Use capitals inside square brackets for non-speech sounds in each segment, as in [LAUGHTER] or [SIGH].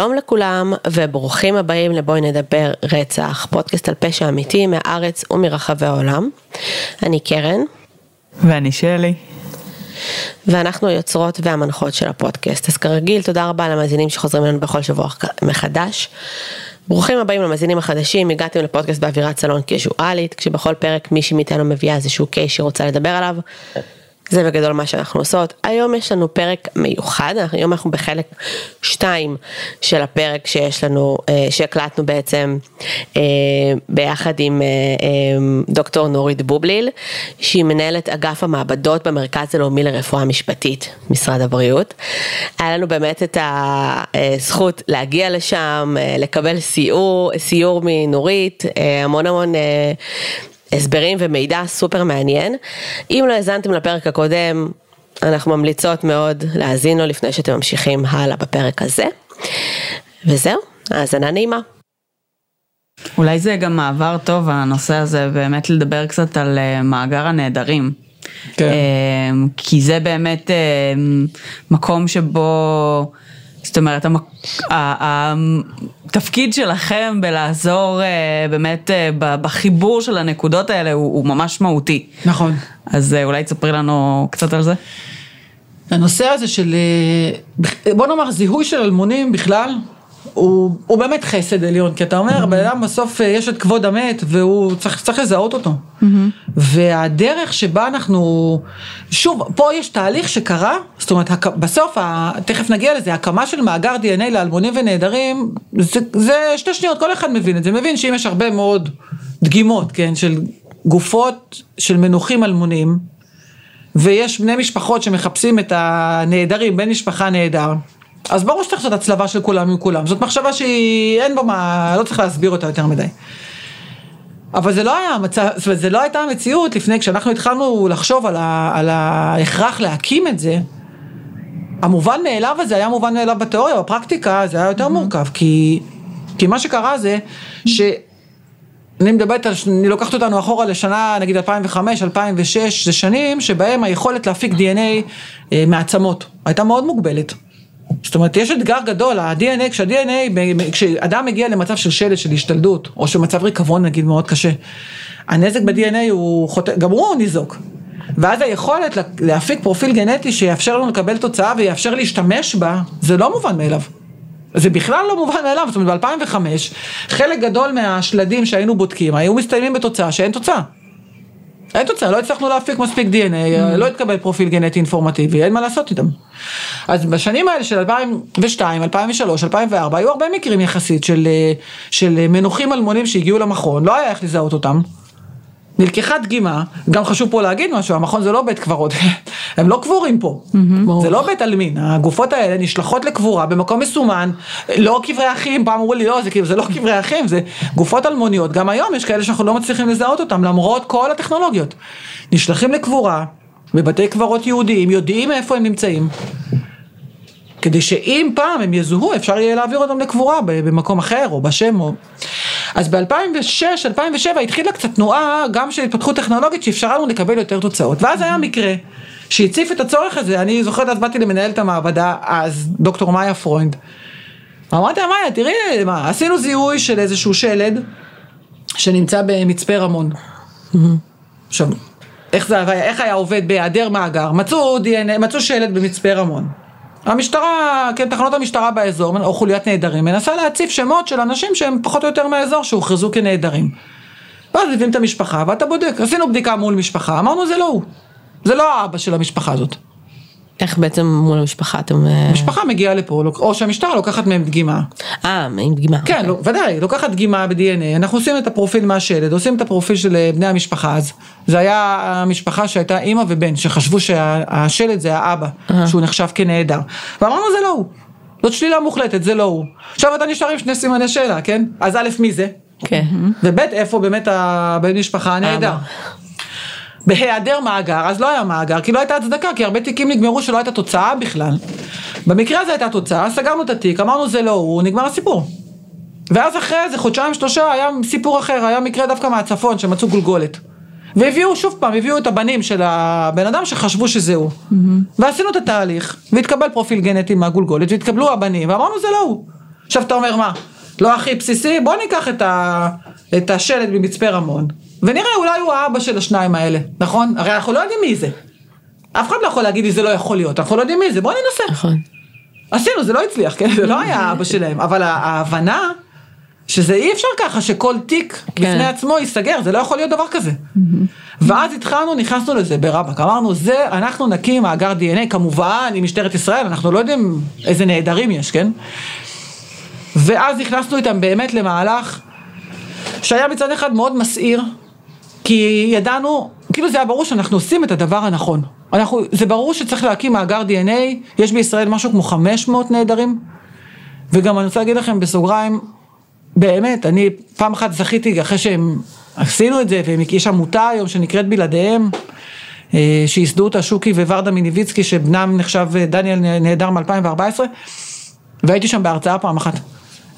שלום לכולם וברוכים הבאים לבואי נדבר רצח, פודקאסט על פשע אמיתי מהארץ ומרחבי העולם. אני קרן. ואני שלי. ואנחנו היוצרות והמנחות של הפודקאסט. אז כרגיל, תודה רבה למאזינים שחוזרים אלינו בכל שבוע מחדש. ברוכים הבאים למאזינים החדשים, הגעתם לפודקאסט באווירת סלון קיזואלית, כשבכל פרק מישהי מאיתנו מביאה איזשהו קייס שהיא רוצה לדבר עליו. זה בגדול מה שאנחנו עושות. היום יש לנו פרק מיוחד, היום אנחנו בחלק 2 של הפרק שיש לנו, אה, שהקלטנו בעצם אה, ביחד עם אה, דוקטור נורית בובליל, שהיא מנהלת אגף המעבדות במרכז הלאומי לרפואה משפטית, משרד הבריאות. היה לנו באמת את הזכות להגיע לשם, לקבל סיור, סיור מנורית, המון המון הסברים ומידע סופר מעניין. אם לא האזנתם לפרק הקודם, אנחנו ממליצות מאוד להאזין לו לפני שאתם ממשיכים הלאה בפרק הזה. וזהו, האזנה נעימה. אולי זה גם מעבר טוב הנושא הזה באמת לדבר קצת על אה, מאגר הנעדרים. כן. אה, כי זה באמת אה, מקום שבו זאת אומרת, התפקיד שלכם בלעזור אה, באמת אה, בחיבור של הנקודות האלה הוא ממש מהותי. נכון. אז אה, אולי תספרי לנו קצת על זה. הנושא הזה של, בוא נאמר, זיהוי של אלמונים בכלל, הוא, הוא באמת חסד עליון, כי אתה אומר, בן אדם בסוף יש את כבוד המת והוא צריך, צריך לזהות אותו. והדרך שבה אנחנו, שוב, פה יש תהליך שקרה, זאת אומרת, בסוף, תכף נגיע לזה, הקמה של מאגר DNA לאלמונים ונעדרים, זה, זה שתי שניות, כל אחד מבין את זה, מבין שאם יש הרבה מאוד דגימות, כן, של גופות של מנוחים אלמונים, ויש בני משפחות שמחפשים את הנעדרים, בן משפחה נעדר. אז ברור שצריך לעשות הצלבה של כולם עם כולם, זאת מחשבה שהיא, אין בה מה, לא צריך להסביר אותה יותר מדי. אבל זה לא היה המצב, זאת אומרת, זה לא הייתה המציאות לפני, כשאנחנו התחלנו לחשוב על, ה, על ההכרח להקים את זה, המובן מאליו הזה היה מובן מאליו בתיאוריה, בפרקטיקה זה היה יותר mm-hmm. מורכב, כי, כי מה שקרה זה, ש... אני מדברת אני לוקחת אותנו אחורה לשנה, נגיד 2005, 2006, זה שנים שבהם היכולת להפיק DNA אה, מעצמות הייתה מאוד מוגבלת. זאת אומרת, יש אתגר גדול, ה-DNA, כשה-DNA, כשאדם מגיע למצב של שלד, של השתלדות, או שמצב ריקבון נגיד מאוד קשה, הנזק ב-DNA הוא חוטא, גם הוא ניזוק. ואז היכולת להפיק פרופיל גנטי שיאפשר לנו לקבל תוצאה ויאפשר להשתמש בה, זה לא מובן מאליו. זה בכלל לא מובן מאליו, זאת אומרת ב-2005, חלק גדול מהשלדים שהיינו בודקים היו מסתיימים בתוצאה שאין תוצאה. אין תוצאה, לא הצלחנו להפיק מספיק DNA, mm. לא התקבל פרופיל גנטי אינפורמטיבי, אין מה לעשות איתם. אז בשנים האלה של 2002, 2003, 2004, היו הרבה מקרים יחסית של, של מנוחים אלמונים שהגיעו למכון, לא היה איך לזהות אותם. נלקחה דגימה, גם חשוב פה להגיד משהו, המכון זה לא בית קברות, [LAUGHS] הם לא קבורים פה. זה לא בית עלמין, הגופות האלה נשלחות לקבורה במקום מסומן, לא קברי אחים, פעם אמרו לי לא, זה, כאילו, זה לא קברי אחים, זה גופות אלמוניות, גם היום יש כאלה שאנחנו לא מצליחים לזהות אותם למרות כל הטכנולוגיות, נשלחים לקבורה בבתי קברות יהודיים, יודעים איפה הם נמצאים, כדי שאם פעם הם יזוהו אפשר יהיה להעביר אותם לקבורה במקום אחר או בשם או... אז ב-2006, 2007 התחילה קצת תנועה גם של התפתחות טכנולוגית שאפשרה לנו לקבל יותר תוצאות ואז היה מקרה שהציף את הצורך הזה, אני זוכרת אז באתי למנהלת המעבדה אז, דוקטור מאיה פרוינד. אמרתי לה מאיה תראי מה, עשינו זיהוי של איזשהו שלד שנמצא במצפה רמון. עכשיו, איך זה איך היה עובד בהיעדר מאגר, מצאו, מצאו שלד במצפה רמון. המשטרה, כן, תחנות המשטרה באזור, או חוליית נעדרים, מנסה להציף שמות של אנשים שהם פחות או יותר מהאזור שהוכרזו כנעדרים. ואז מביאים את המשפחה ואתה בודק, עשינו בדיקה מול משפחה, אמרנו זה לא הוא, זה לא האבא של המשפחה הזאת. איך בעצם מול המשפחה אתם... אה, משפחה מגיעה לפה, או שהמשטרה לוקחת מהם דגימה. אה, עם דגימה. כן, okay. לא, ודאי, לוקחת דגימה ב-DNA, אנחנו עושים את הפרופיל מהשלד, עושים את הפרופיל של אה, בני המשפחה אז. זה היה המשפחה שהייתה אימא ובן, שחשבו שהשלד זה האבא, uh-huh. שהוא נחשב כנעדר. ואמרנו זה לא הוא. זאת שלילה מוחלטת, זה לא הוא. עכשיו אתה נשאר עם שני סימני שאלה, כן? אז א', מי זה? כן. Okay. וב', איפה באמת הבן משפחה הנעדר. בהיעדר מאגר, אז לא היה מאגר, כי לא הייתה הצדקה, כי הרבה תיקים נגמרו שלא הייתה תוצאה בכלל. במקרה הזה הייתה תוצאה, סגרנו את התיק, אמרנו זה לא הוא, נגמר הסיפור. ואז אחרי איזה חודשיים שלושה היה סיפור אחר, היה מקרה דווקא מהצפון שמצאו גולגולת. והביאו שוב פעם, הביאו את הבנים של הבן אדם שחשבו שזה הוא. Mm-hmm. ועשינו את התהליך, והתקבל פרופיל גנטי מהגולגולת, והתקבלו הבנים, ואמרנו זה לא הוא. עכשיו אתה אומר מה, לא הכי בסיסי, בוא ניקח את, ה, את השלט ממצפה רמון, ונראה אולי הוא האבא של השניים האלה, נכון? הרי אנחנו לא יודעים מי זה. אף אחד לא יכול להגיד לי זה לא יכול להיות, אנחנו לא יודעים מי זה, בוא ננסה. נכון. עשינו, זה לא הצליח, כן? זה לא היה אבא שלהם, אבל ההבנה שזה אי אפשר ככה שכל תיק כן. בפני עצמו ייסגר, זה לא יכול להיות דבר כזה. ואז התחלנו, נכנסנו לזה ברבאק, אמרנו זה, אנחנו נקים מאגר דנ"א, כמובן עם משטרת ישראל, אנחנו לא יודעים איזה נעדרים יש, כן? ואז נכנסנו איתם באמת למהלך שהיה מצד אחד מאוד מסעיר, כי ידענו, כאילו זה היה ברור שאנחנו עושים את הדבר הנכון. אנחנו, זה ברור שצריך להקים מאגר דנ"א, יש בישראל משהו כמו 500 נעדרים, וגם אני רוצה להגיד לכם בסוגריים, באמת, אני פעם אחת זכיתי, אחרי שהם עשינו את זה, ויש עמותה היום שנקראת בלעדיהם, אה, שייסדו אותה שוקי וורדה מיניביצקי, שבנם נחשב אה, דניאל נהדר מ-2014, והייתי שם בהרצאה פעם אחת.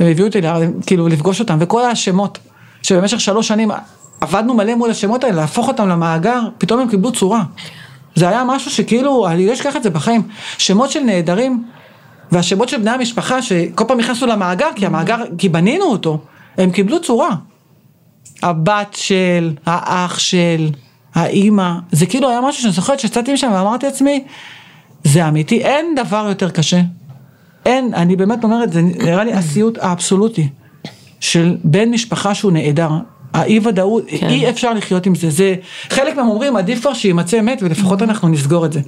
הם הביאו אותי כאילו לפגוש אותם, וכל השמות, שבמשך שלוש שנים עבדנו מלא מול השמות האלה, להפוך אותם למאגר, פתאום הם קיבלו צורה. זה היה משהו שכאילו, אני לא אשכח את זה בחיים. שמות של נעדרים, והשמות של בני המשפחה, שכל פעם נכנסנו למאגר, כי המאגר, כי בנינו אותו, הם קיבלו צורה. הבת של, האח של, האימא, זה כאילו היה משהו שאני זוכרת שיצאתי משם ואמרתי לעצמי, זה אמיתי, אין דבר יותר קשה. אין, אני באמת אומרת, זה נראה לי הסיוט האבסולוטי של בן משפחה שהוא נעדר. האי ודאות, כן. אי אפשר לחיות עם זה, זה, חלק מהם אומרים עדיף כבר שיימצא מת ולפחות אנחנו נסגור את זה.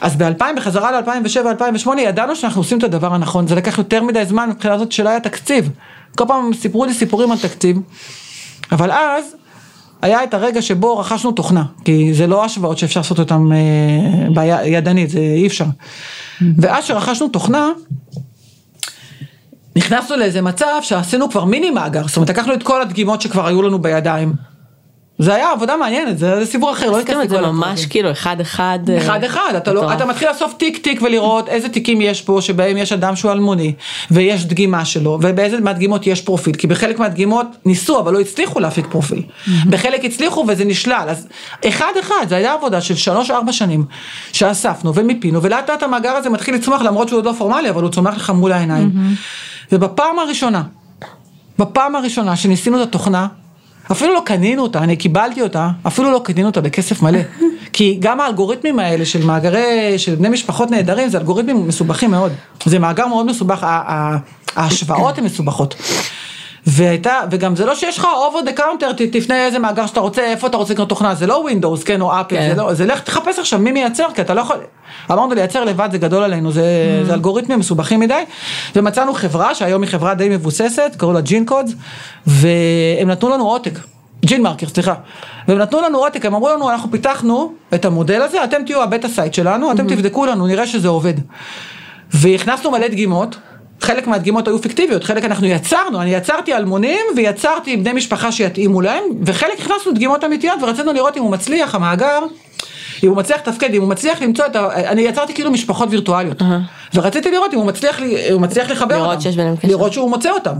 אז ב-2000, בחזרה ל-2007-2008 ידענו שאנחנו עושים את הדבר הנכון, זה לקח יותר מדי זמן מבחינה זאת שלא היה תקציב. כל פעם סיפרו לי סיפורים על תקציב, אבל אז היה את הרגע שבו רכשנו תוכנה, כי זה לא השוואות שאפשר לעשות אותן אה, בידנית, זה אי אפשר. ואז שרכשנו תוכנה, נכנסנו לאיזה מצב שעשינו כבר מיני מאגר, זאת אומרת לקחנו את כל הדגימות שכבר היו לנו בידיים. זה היה עבודה מעניינת, זה, זה סיפור אחר, לא עשיתם ניכנס את זה לכל ממש. כאילו אחד אחד. אה, אחד אחד, אתה, לא. אתה מתחיל לאסוף תיק תיק ולראות איזה תיקים יש פה שבהם יש אדם שהוא אלמוני ויש דגימה שלו ובאיזה מהדגימות יש פרופיל כי בחלק מהדגימות ניסו אבל לא הצליחו להפיק פרופיל בחלק הצליחו וזה נשלל אז אחד אחד זה היה עבודה של שלוש ארבע שנים שאספנו ומיפינו ולאט לאט המאגר הזה מתחיל לצמוח למרות שהוא עוד לא פורמלי אבל הוא צומח לך מול העיניים ובפעם הראשונה בפעם הראשונה שניסינו את התוכנה, אפילו לא קנינו אותה, אני קיבלתי אותה, אפילו לא קנינו אותה בכסף מלא. [LAUGHS] כי גם האלגוריתמים האלה של מאגרי, של בני משפחות נהדרים, זה אלגוריתמים מסובכים מאוד. זה מאגר מאוד מסובך, ההשוואות הן מסובכות. והייתה, וגם זה לא שיש לך over the counter, ת- תפנה איזה מאגר שאתה רוצה, איפה אתה רוצה לקנות תוכנה, זה לא Windows, כן, או אפל, כן. זה לא, זה לך תחפש עכשיו מי מייצר, כי אתה לא יכול, אמרנו לייצר לבד זה גדול עלינו, זה, זה אלגוריתמים מסובכים מדי, ומצאנו חברה שהיום היא חברה די מבוססת, קראו לה Gene Codes, והם נתנו לנו עותק. GeneMarker, סליחה. והם נתנו לנו עותק, הם אמרו לנו, אנחנו פיתחנו את המודל הזה, אתם תהיו ה beta site שלנו, אתם תבדקו לנו, נראה שזה עובד. והכנסנו מלא דגימות, חלק מהדגימות היו פיקטיביות, חלק אנחנו יצרנו, אני יצרתי אלמונים ויצרתי בני משפחה שיתאימו להם, וחלק הכנסנו דגימות אמיתיות ורצינו לראות אם הוא מצליח, המאגר, אם הוא מצליח לתפקד, אם הוא מצליח למצוא את ה... אני יצרתי כאילו משפחות וירטואליות, ורציתי לראות אם הוא מצליח, לי- הוא מצליח לחבר לראות אותם, שיש ביניהם קשר. לראות שהוא מוצא אותם.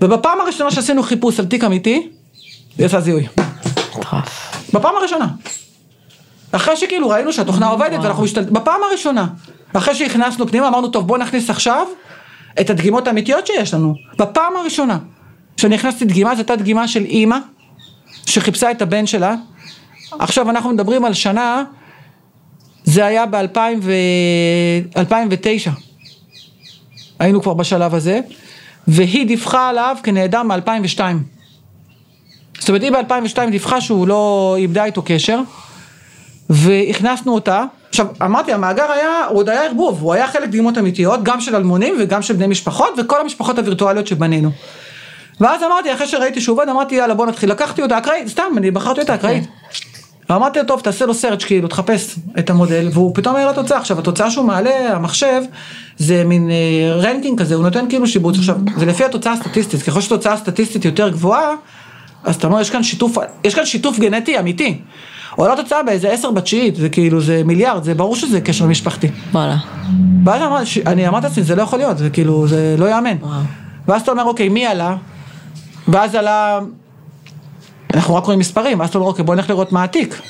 ובפעם הראשונה שעשינו חיפוש על תיק אמיתי, יצא זיהוי. בפעם הראשונה. אחרי שכאילו ראינו שהתוכנה עובדת ואנחנו משתלטים, בפעם הראשונה. אחרי שהכנסנו פנימה אמרנו טוב בוא נכניס עכשיו את הדגימות האמיתיות שיש לנו. בפעם הראשונה. כשאני הכנסתי דגימה, זו הייתה דגימה של אימא שחיפשה את הבן שלה. עכשיו אנחנו מדברים על שנה, זה היה ב-2009. היינו כבר בשלב הזה, והיא דיווחה עליו כנעדר מ-2002. זאת אומרת, היא ב-2002 דיווחה שהוא לא איבדה איתו קשר, והכנסנו אותה. עכשיו, אמרתי, המאגר היה, הוא עוד היה ערבוב, הוא היה חלק דגימות אמיתיות, גם של אלמונים וגם של בני משפחות, וכל המשפחות הווירטואליות שבנינו. ואז אמרתי, אחרי שראיתי שהוא עובד, אמרתי, יאללה, בוא נתחיל. לקחתי אותה אקראית, סתם, אני בחרתי אותה אקראית. אמרתי לו, טוב, תעשה לו search כאילו, תחפש את המודל, והוא פתאום העלה תוצאה. עכשיו, התוצאה שהוא מעלה, המחשב, זה מין אה, ranking כזה, הוא נותן כאילו שיבוץ. עכשיו, זה לפי התוצאה הסטטיסטית, ככל שתוצאה סטטיסטית יותר גבוהה, אז אתה אומר, יש כאן שיתוף, יש כאן שיתוף גנטי אמיתי. עולה תוצאה באיזה עשר בתשיעית, זה כאילו, זה מיליארד, זה ברור שזה קשר משפחתי. וואלה. ואז אמרתי, ש- אני אמרתי לעצמי, זה לא יכול להיות, זה כאילו, זה לא יאמן. וואו. ואז אתה אומר, אוקיי, מי עלה? ואז עלה, אנחנו רק רואים מספרים, ואז אתה אומר, אוקיי, בוא נלך לראות מה התיק.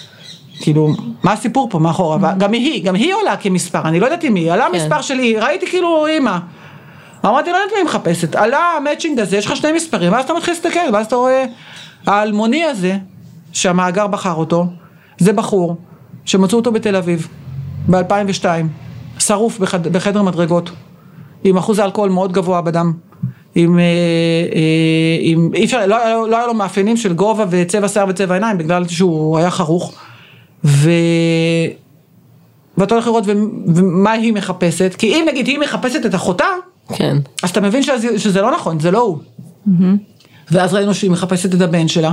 כאילו, מה הסיפור פה מאחורה? גם היא, גם היא עולה כמספר, אני לא ידעתי מי, היא, עלה כן. מספר שלי, ראיתי כאילו אימא. אמרתי, לא יודעת מי מחפשת, עלה המצ'ינג הזה, יש לך שני מספרים, ואז אתה מתחיל להסתכל, ואז אתה רואה, האלמוני הזה, שהמאגר בחר אותו, זה בחור, שמצאו אותו בתל אביב, ב-2002, שרוף בחד, בחדר מדרגות, עם אחוז אלכוהול מאוד גבוה בדם, עם, אה, אה, עם אי אפשר, לא, לא, לא היה לו מאפיינים של גובה וצבע שיער וצבע עיניים, בגלל שהוא היה חרוך, ו... ואתה הולך לראות ו- ומה היא מחפשת, כי אם נגיד היא מחפשת את אחותה, כן. אז אתה מבין שזה, שזה לא נכון, זה לא הוא. ואז ראינו שהיא מחפשת את הבן שלה,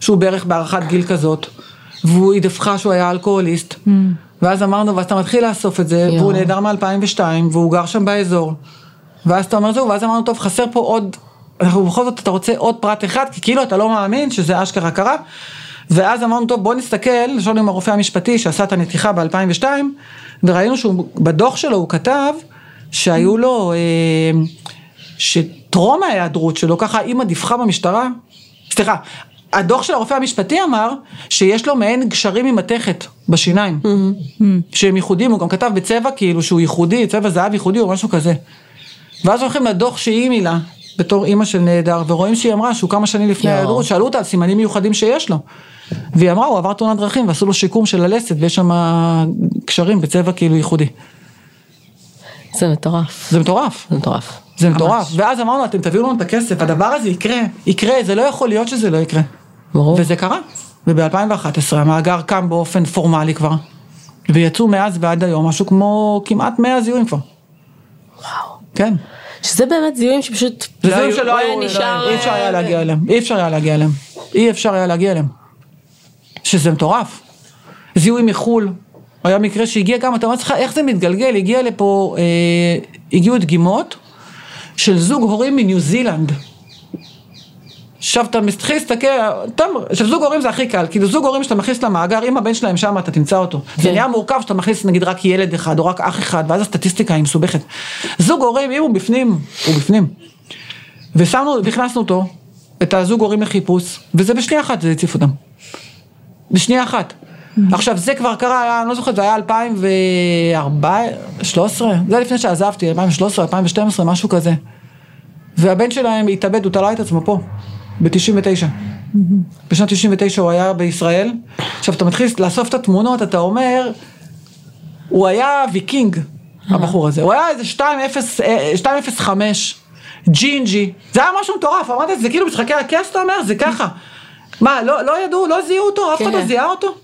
שהוא בערך בהערכת גיל כזאת, והיא דיווחה שהוא היה אלכוהוליסט, ואז אמרנו, ואז אתה מתחיל לאסוף את זה, יואו. והוא נעדר מ-2002, והוא גר שם באזור, ואז אתה אומר זהו, ואז אמרנו, טוב, חסר פה עוד, אנחנו בכל זאת, אתה רוצה עוד פרט אחד, כי כאילו אתה לא מאמין שזה אשכרה קרה, ואז אמרנו, טוב, בוא נסתכל, ישבנו עם הרופא המשפטי שעשה את הנתיחה ב-2002, וראינו שהוא, בדוח שלו הוא כתב שהיו לו, אה, שטרום ההיעדרות שלו, ככה אימא דיווחה במשטרה, סליחה, הדוח של הרופא המשפטי אמר שיש לו מעין גשרים ממתכת בשיניים, שהם ייחודיים, הוא גם כתב בצבע כאילו שהוא ייחודי, צבע זהב ייחודי או משהו כזה. ואז הולכים לדוח שהיא מילה, בתור אימא של נהדר, ורואים שהיא אמרה שהוא כמה שנים לפני. ההיעדרות, שאלו אותה על סימנים מיוחדים שיש לו. והיא אמרה, הוא עבר תאונת דרכים ועשו לו שיקום של הלסת, ויש שם קשרים בצבע כאילו ייחודי. זה מטורף. זה מטורף. זה מטורף. זה מטורף. ואז אמרנו, אתם תביאו לנו את הכסף, הדבר הזה יקרה, יקרה, זה לא יכול להיות שזה לא יקרה. ברור. וזה קרה. וב-2011 המאגר קם באופן פורמלי כבר, ויצאו מאז ועד היום משהו כמו כמעט 100 זיהויים כבר. וואו. כן. שזה באמת זיהויים שפשוט... זה לא זיהויים שלא לא היו, נשאר... אי אפשר היה אה, להגיע אליהם, אי אפשר היה להגיע אליהם, אי אפשר היה להגיע אליהם. שזה מטורף. זיהוי מחו"ל, היה מקרה שהגיע גם, אתה אומר לעצמך, איך זה מתגלגל, הגיע לפה, אה, הגיעו דגימות של זוג הורים מניו זילנד. עכשיו אתה מתחיל להסתכל, עכשיו זוג הורים זה הכי קל, כאילו זוג הורים שאתה מכניס למאגר, אם הבן שלהם שם אתה תמצא אותו. זה כן. נהיה מורכב שאתה מכניס נגיד רק ילד אחד או רק אח אחד, ואז הסטטיסטיקה היא מסובכת. זוג הורים, אם הוא בפנים, הוא בפנים. ושמנו, והכנסנו אותו, את הזוג הורים לחיפוש, וזה בשנייה אחת זה הציף אותם. בשנייה אחת. עכשיו זה כבר קרה, אני לא זוכרת, זה היה 2013, זה לפני שעזבתי, 2013, 2012, משהו כזה. והבן שלהם התאבד, הוא תלה את עצמו פה, ב-99. בשנת 99 הוא היה בישראל. עכשיו אתה מתחיל לאסוף את התמונות, אתה אומר, הוא היה ויקינג, הבחור הזה. הוא היה איזה 205, אה, 205, ג'ינג'י. זה היה משהו מטורף, אמרתי, זה כאילו משחקי הכס, אתה אומר, זה ככה. מה, לא, לא ידעו, לא זיהו אותו, אף אחד כן. לא זיהה אותו?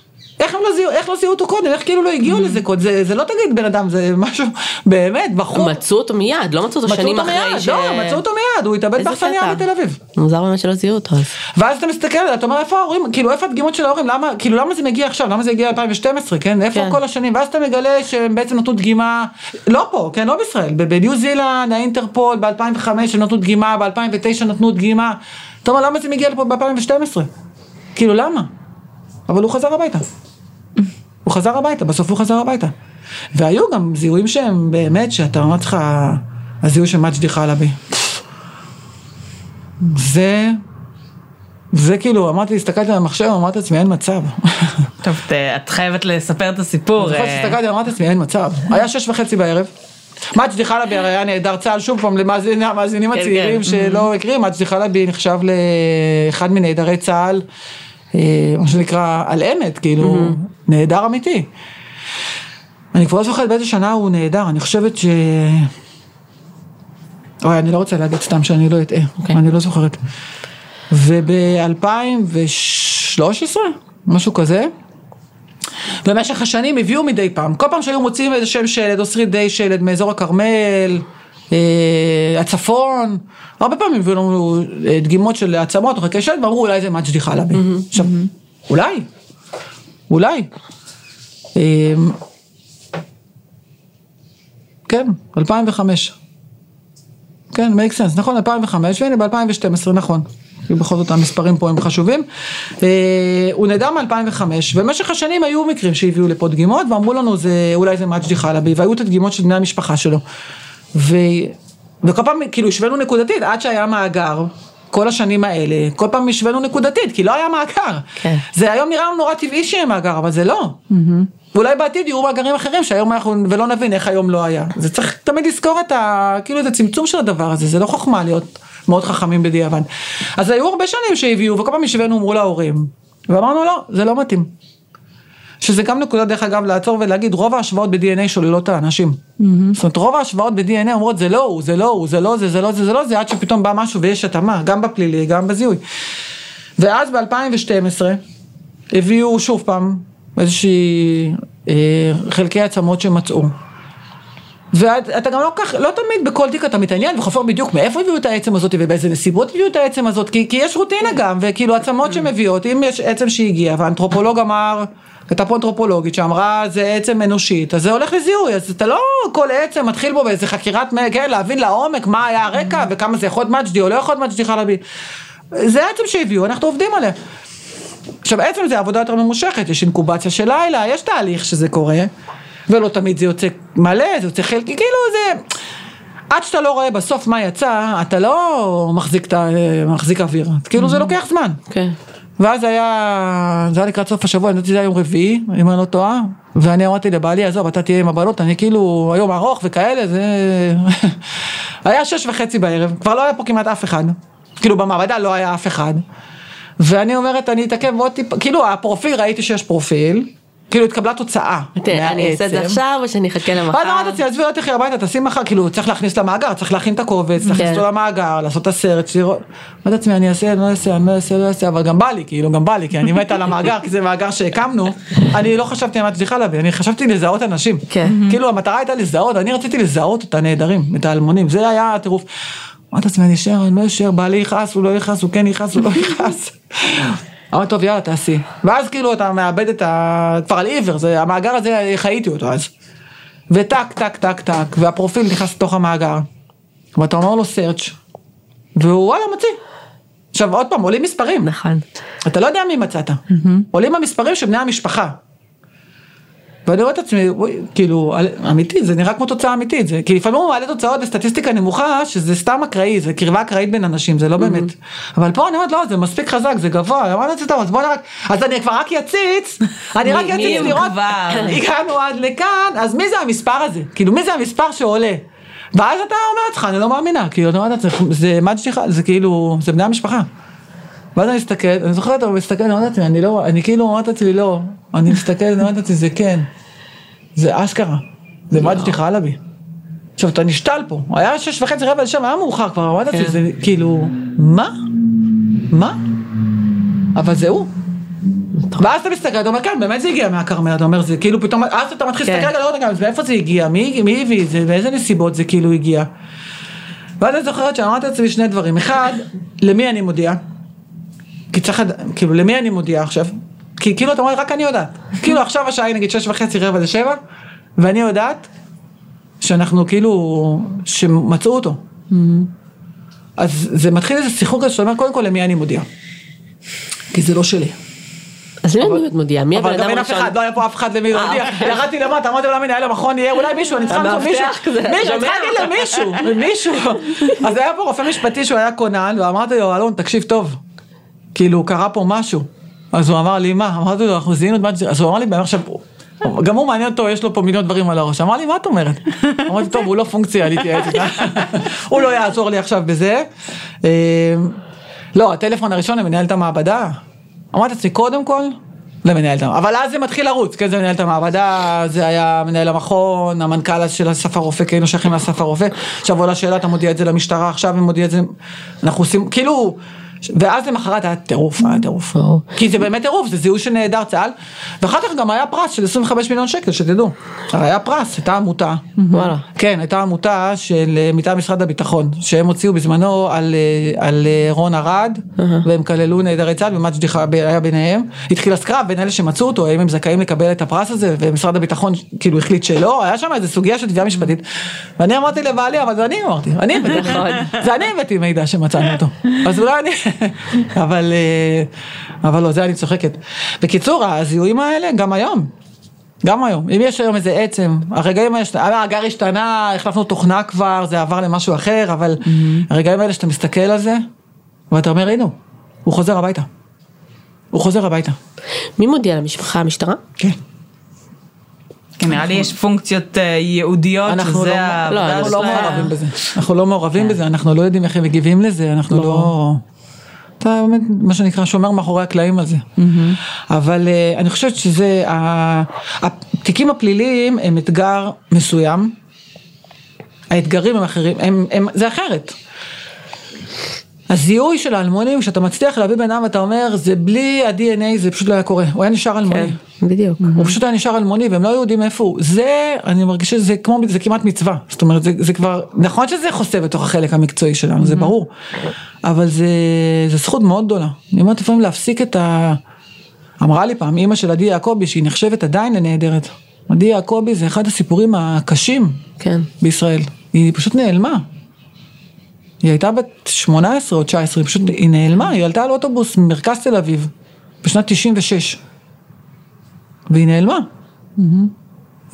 איך הם לא זיהו, איך לא זיהו אותו קודם? איך כאילו לא הגיעו לזה קודם? זה, זה לא תגיד בן אדם, זה משהו, [LAUGHS] באמת, בחור. מצאו אותו מיד, לא מצאו אותו מצאו שנים אותו אחרי מיד, ש... לא, מצאו אותו מיד, הוא התאבד באכסניה. בתל אביב. מוזר באמת שלא זיהו אותו אז. ואז אתה מסתכל, אתה אומר איפה ההורים, כאילו איפה הדגימות של ההורים, למה, כאילו למה זה מגיע עכשיו, למה זה הגיע 2012, כן, איפה כן. כל השנים, ואז אתה מגלה שהם בעצם נתנו דגימה, לא פה, כן, לא בישראל, בניו זילנד, האינטרפול, ב-2005 הם נתנו דגימה, ב-2009 נתנו דגימה, אתה אומר למה זה מגיע לפה ב-2012, כאילו למה, אבל הוא חזר הביתה, הוא חזר הביתה, בסוף הוא חזר הביתה, והיו גם זיהויים שהם באמת, שאתה אומר לך, הזיהוי של מג'די חלבי, זה זה כאילו, אמרתי, הסתכלתי על המחשב, אמרתי לעצמי, אין מצב. טוב, ת- את חייבת לספר את הסיפור. אני אה, שהסתכלתי, אמרתי לעצמי, אין מצב. היה שש וחצי בערב. מג'די חלבי הרי היה נהדר צה"ל, שוב פעם, למאזינים המאזינים כן, הצעירים כן. שלא מכירים, מג'די חלבי נחשב לאחד מנעדרי צה"ל, מה שנקרא, על אמת, כאילו, נהדר אמיתי. אני כבר לא זוכרת באיזה שנה הוא נהדר, אני חושבת ש... אוי, אני לא רוצה להגיד סתם שאני לא אטעה, אוקיי. אני לא זוכרת. וב-2013, משהו כזה, במשך השנים הביאו מדי פעם, כל פעם שהיו מוצאים איזה שם שלד או שרידי שלד מאזור הכרמל, אה, הצפון, הרבה פעמים הביאו לנו אה, דגימות של עצמות או חלקי שלד ואמרו אולי זה מג'די חלבי. עכשיו, אולי, אולי. אה, כן, 2005. כן, make sense, נכון, 2005, והנה ב-2012, נכון. כי בכל זאת המספרים פה הם חשובים. אה, הוא נעדר מ-2005, ובמשך השנים היו מקרים שהביאו לפה דגימות, ואמרו לנו זה, אולי זה מג'די חלבי, והיו את הדגימות של בני המשפחה שלו. ו... וכל פעם, כאילו, השווינו נקודתית, עד שהיה מאגר. כל השנים האלה, כל פעם השווינו נקודתית, כי לא היה מאגר. כן. זה היום נראה לנו נורא טבעי שיהיה מאגר, אבל זה לא. ואולי בעתיד יהיו מאגרים אחרים שהיום אנחנו, ולא נבין איך היום לא היה. זה צריך תמיד לזכור את ה... כאילו את הצמצום של הדבר הזה, זה לא חוכמה להיות מאוד חכמים בדיעבד. אז היו הרבה שנים שהביאו, וכל פעם השווינו אמרו להורים, ואמרנו לא, זה לא מתאים. שזה גם נקודה דרך אגב לעצור ולהגיד רוב ההשוואות ב-DNA שוללות את האנשים. Mm-hmm. זאת אומרת רוב ההשוואות ב-DNA אומרות זה לא הוא, זה לא הוא, זה לא זה, זה לא זה, זה לא זה, עד שפתאום בא משהו ויש התאמה, גם בפלילי, גם בזיהוי. ואז ב-2012 הביאו שוב פעם איזושהי אה, חלקי עצמות שמצאו. ואתה גם לא כך, לא תמיד בכל תיק אתה מתעניין וחופר בדיוק מאיפה הביאו את העצם הזאת ובאיזה נסיבות הביאו את העצם הזאת, כי, כי יש רוטינה גם, וכאילו עצמות שמביאות, אם יש עצם שהגיע והאנתרופולוג אמר, הייתה פה אנתרופולוגית שאמרה זה עצם אנושית, אז זה הולך לזיהוי, אז אתה לא כל עצם מתחיל בו באיזה חקירת, כן, להבין לעומק מה היה הרקע וכמה זה יכול להיות מג'די או לא יכול להיות מג'די חלבי. זה עצם שהביאו, אנחנו עובדים עליה. עכשיו עצם זה עבודה יותר ממושכת, יש אינקובציה של לילה, יש תהליך שזה קורה, ולא תמיד זה יוצא מלא, זה יוצא חלקי, כאילו זה... עד שאתה לא רואה בסוף מה יצא, אתה לא מחזיק. מחזיק אוויר, כאילו זה לוקח זמן. כן. ואז היה, זה היה לקראת סוף השבוע, אני יודעת שזה היה יום רביעי, אם אני לא טועה, ואני אמרתי לבעלי, עזוב, אתה תהיה עם הבנות, אני כאילו, היום ארוך וכאלה, זה... [LAUGHS] היה שש וחצי בערב, כבר לא היה פה כמעט אף אחד, כאילו במעבדה לא היה אף אחד, ואני אומרת, אני אתעכב עוד טיפה, כאילו הפרופיל, ראיתי שיש פרופיל, כאילו התקבלה תוצאה אני אעשה את זה עכשיו או שאני אחכה למחר? ואז אמרתי לעצמי, עזבי, לא תלכי הביתה, תשים מחר, כאילו צריך להכניס למאגר, צריך להכין את הקובץ, להכניס כן. אותו למאגר, לעשות את הסרט, לראות, אמרתי לעצמי, אני אעשה, אני לא אעשה, אני לא אעשה, לא אעשה, אבל גם בא לי, כאילו, גם בא לי, כי אני מתה על המאגר, כי זה מאגר שהקמנו, אני לא חשבתי על מה תשליחה להביא, אני חשבתי לזהות אנשים, כן. כאילו המטרה הייתה לזהות, אני רציתי לזהות את הנעדרים, את האלמונים, זה היה הטירוף. אמרתי לעצמי, אני אשאר, אני לא אשאר, בעלי יכעס, הוא לא יכעס, הוא כן יכעס, הוא לא יכעס. אמרתי, טוב, יאללה, תעשי. ואז כאילו אתה מאבד את ה... כבר על עיוור, זה, המאגר הזה, חייתי אותו אז. וטק, טק, טק, טק, והפרופיל נכנס לתוך המאגר. ואתה אומר לו search, והוא וואלה מציא. עכשיו עוד פעם, עולים מספרים. נכון. אתה לא יודע מי מצאת. עולים המספרים של בני המשפחה. ואני רואה את עצמי, כאילו, אמיתי, זה נראה כמו תוצאה אמיתית, זה, כי לפעמים הוא מעלה תוצאות בסטטיסטיקה נמוכה, שזה סתם אקראי, זה קרבה אקראית בין אנשים, זה לא באמת. אבל פה אני אומרת, לא, זה מספיק חזק, זה גבוה, אמרתי לעצמי, טוב, אז בוא נראה, אז אני כבר רק יציץ, אני רק יציץ לראות? [LAUGHS] הגענו עד לכאן, אז מי זה המספר הזה? כאילו, מי זה המספר שעולה? ואז אתה אומר לעצמך, אני לא מאמינה, כאילו, אתה אומר לעצמך, זה מג'די, זה כאילו, זה בני המשפחה. ואז אני מסתכל, אני זוכרת, אני מסתכל, אני אומרת לעצמי, אני לא, אני כאילו אומרת לעצמי לא, אני מסתכל, אני אומרת לעצמי, זה כן, זה אשכרה, זה מג'די חלבי. עכשיו אתה נשתל פה, היה שש וחצי רבע לשם, היה מאוחר כבר, אמרתי לעצמי, זה כאילו, מה? מה? אבל זה הוא. ואז אתה מסתכל, אתה אומר, כן, באמת זה הגיע מהכרמל, אתה אומר, זה כאילו פתאום, אז אתה מתחיל כן. להסתכל, רגע, אז מאיפה זה הגיע, מי מי הביא את זה, באיזה נסיבות זה כאילו הגיע. ואז אני זוכרת שאמרתי לעצמי שני דברים, אחד, למי אני מודיע? כי צריך, כאילו, למי אני מודיע עכשיו? כי כאילו אתה אומר, רק אני יודעת. כאילו עכשיו השעה היא נגיד שש וחצי רבע לשבע, ואני יודעת שאנחנו כאילו, שמצאו אותו. אז זה מתחיל איזה שיחוק כזה שאתה אומר, קודם כל למי אני מודיע. כי זה לא שלי. אז למי אני באמת מודיעה? מי הבן אבל אדם גם אין אף הראשון? אחד, לא היה פה אף אחד למי אה, להודיע. אוקיי. ירדתי למטה, אמרתי לו, הנה, היה למכון, יהיה אולי מישהו, אני צריכה למצוא מישהו. מישהו, אני? צריכה להגיד למישהו, מישהו. אז היה פה רופא משפטי שהוא היה כונן, ואמרתי לו, אלון, תקשיב טוב. כאילו, קרה פה משהו. אז הוא אמר לי, מה? אמרתי לו, אנחנו זיהינו את מה... אז הוא אמר לי, עכשיו... גם הוא מעניין אותו, יש לו פה מיליון דברים על הראש. אמר לי, מה את אומרת? אמרתי, טוב, הוא לא פונקציה, אני אתייעץ איתה. הוא לא יעזור לי עכשיו בזה. אה, לא, הטלפון הראשון למנהלת המעבדה. אמרתי לעצמי, קודם כל, למנהלת המעבדה. אבל אז זה מתחיל לרוץ, כן, זה מנהלת המעבדה, זה היה מנהל המכון, המנכ"ל של אסף הרופא, כי היינו שייכים לאסף הרופא. עכשיו עולה שאלה, אתה מודיע את זה למשטרה, עכשיו הם מודיע את זה, אנחנו עושים, כאילו, ואז למחרת היה טירוף, היה טירוף. כי זה באמת טירוף, זה זיהוי של נעדר צה"ל, ואחר כך גם היה פרס של 25 מיליון שקל, שתדעו. היה פרס, הייתה עמותה. וואלה. כן, הייתה עמותה של אה, מטעם משרד הביטחון, שהם הוציאו בזמנו על, אה, על אה, רון ארד, והם כללו נעדרי צה"ל, ומג'די היה ביניהם. התחיל הסקרב בין אלה שמצאו אותו, האם הם זכאים לקבל את הפרס הזה, ומשרד הביטחון כאילו החליט שלא, היה שם איזה סוגיה של תביעה משפטית. ואני אמרתי לבעלי, אבל זה אני אמרתי, אני הבאתי, זה אני הבאתי מידע שמצאנו אותו. אז אולי אני, אבל, אה, אבל לא, זה אני צוחקת. בקיצור, הזיהויים האלה, גם היום, גם היום, אם יש היום איזה עצם, הרגעים האלה, שאתה- המאגר השתנה, החלפנו תוכנה כבר, זה עבר למשהו אחר, אבל הרגעים האלה שאתה מסתכל על זה, ואתה אומר, הנה, הוא, הוא חוזר הביתה. הוא חוזר הביתה. מי מודיע למשפחה? המשטרה? כן. כי נראה לי יש פונקציות אה, ייעודיות, אנחנו שזה לא- העבודה אנחנו לא שלהם. מעורבים בזה, אנחנו לא מעורבים בזה, אנחנו לא יודעים איך הם מגיבים לזה, אנחנו לא... אתה באמת, מה שנקרא, שומר מאחורי הקלעים על זה. אבל אה, אני חושבת שזה, התיקים הפליליים הם אתגר מסוים, האתגרים הם אחרים, הם, הם, זה אחרת. הזיהוי של האלמונים, כשאתה מצליח להביא בן אדם ואתה אומר, זה בלי ה-DNA זה פשוט לא היה קורה, הוא היה נשאר אלמוני. כן, בדיוק. הוא פשוט היה נשאר אלמוני והם לא יודעים איפה הוא. זה, אני מרגישה שזה כמו, זה כמעט מצווה. זאת אומרת, זה, זה כבר, נכון שזה חוסה בתוך החלק המקצועי שלנו, זה ברור. אבל זה, זה זכות מאוד גדולה. אני אומרת לפעמים להפסיק את ה... אמרה לי פעם אימא של עדי יעקבי, שהיא נחשבת עדיין לנהדרת. עדי יעקבי זה אחד הסיפורים הקשים כן. בישראל. היא פשוט נעלמה. היא הייתה בת 18 או 19, היא פשוט, היא נעלמה, היא עלתה על אוטובוס ממרכז תל אביב בשנת 96. והיא נעלמה.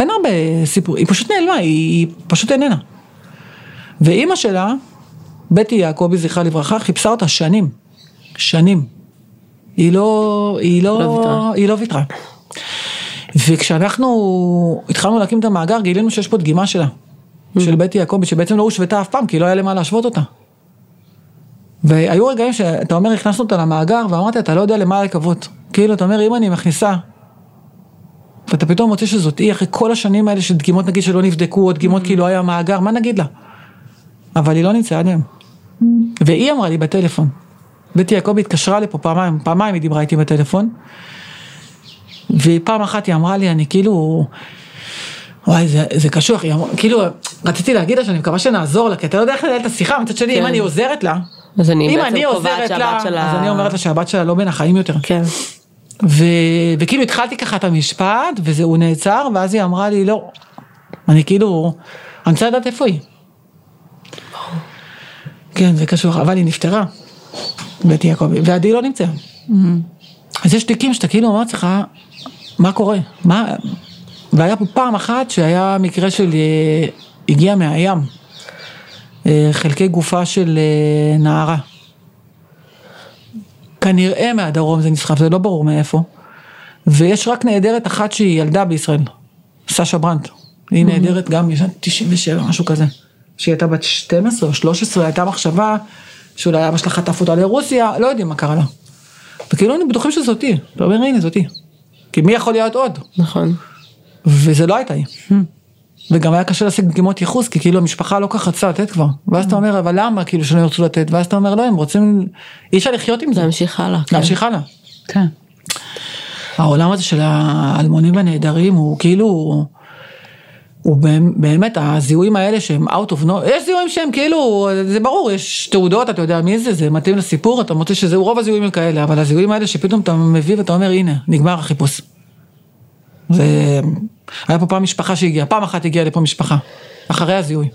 אין הרבה סיפור, היא פשוט נעלמה, היא, היא פשוט איננה. ואימא שלה, בטי יעקבי זכרה לברכה, חיפשה אותה שנים. שנים. היא לא, היא לא, לא ויתרה. היא לא ויתרה. וכשאנחנו התחלנו להקים את המאגר, גילינו שיש פה דגימה שלה, של בטי יעקבי, שבעצם לא הושוותה אף פעם, כי לא היה למה להשוות אותה. והיו רגעים שאתה אומר, הכנסנו אותה למאגר, ואמרתי, אתה לא יודע למה לקוות. כאילו, אתה אומר, אם אני מכניסה, ואתה פתאום מוצא שזאת היא, אחרי כל השנים האלה של דגימות נגיד שלא נבדקו, או דגימות כאילו היה מאגר, מה נגיד לה? אבל היא לא נמצאה עד היום. והיא אמרה לי בטלפון, בטי יעקבי התקשרה לפה פעמיים, פעמיים היא דיברה איתי בטלפון, ופעם אחת היא אמרה לי, אני כאילו, וואי, זה, זה קשוח, היא אמרה, כאילו, רציתי להגיד לה שאני מקווה שנעזור לה, כי אתה לא יודע איך לנהל את השיחה, מצד שני, אם כן. אני עוזרת לה, אז אני אם בעצם אני קובעת שהבת לה, שלה... אז אני אומרת לה שהבת שלה לא בין החיים יותר. כן. ו... וכאילו התחלתי ככה את המשפט, וזה, הוא נעצר, ואז היא אמרה לי, לא, אני כאילו, אני רוצה לדעת איפה היא. כן, זה קשור, אבל היא נפטרה, בטי יעקבי, ועדי לא נמצאה. אז יש תיקים שאתה כאילו אומר לעצמך, מה קורה? מה... והיה פה פעם אחת שהיה מקרה של, אה, הגיע מהים, חלקי גופה של אה, נערה. כנראה מהדרום זה נסחף, זה לא ברור מאיפה. ויש רק נעדרת אחת שהיא ילדה בישראל, סשה ברנט. היא נעדרת גם בשנת 97, משהו כזה. שהיא הייתה בת 12 או 13, הייתה מחשבה שאולי אבא שלה חטף אותה לרוסיה, לא יודעים מה קרה לה. וכאילו אני בטוחים שזאתי, אתה אומר הנה זאתי. כי מי יכול להיות עוד? נכון. וזה לא הייתה היא. וגם היה קשה להשיג דגימות ייחוס, כי כאילו המשפחה לא כך רצתה לתת כבר. ואז אתה אומר, אבל למה כאילו שלא ירצו לתת? ואז אתה אומר, לא, הם רוצים, אי אפשר לחיות עם זה. להמשיך הלאה. כן. להמשיך הלאה. כן. העולם הזה של האלמונים הנהדרים הוא כאילו, הוא באמת- באמת הזיהויים האלה שהם out of no, יש זיהויים שהם כאילו, זה ברור, יש תעודות, אתה יודע מי זה, זה מתאים לסיפור, אתה מוצא שזה, רוב הזיהויים הם כאלה, אבל הזיהויים האלה שפתאום אתה מביא ואתה אומר, הנה, נגמר החיפוש. זה, היה פה פעם משפחה שהגיעה, פעם אחת הגיעה לפה משפחה, אחרי הזיהוי.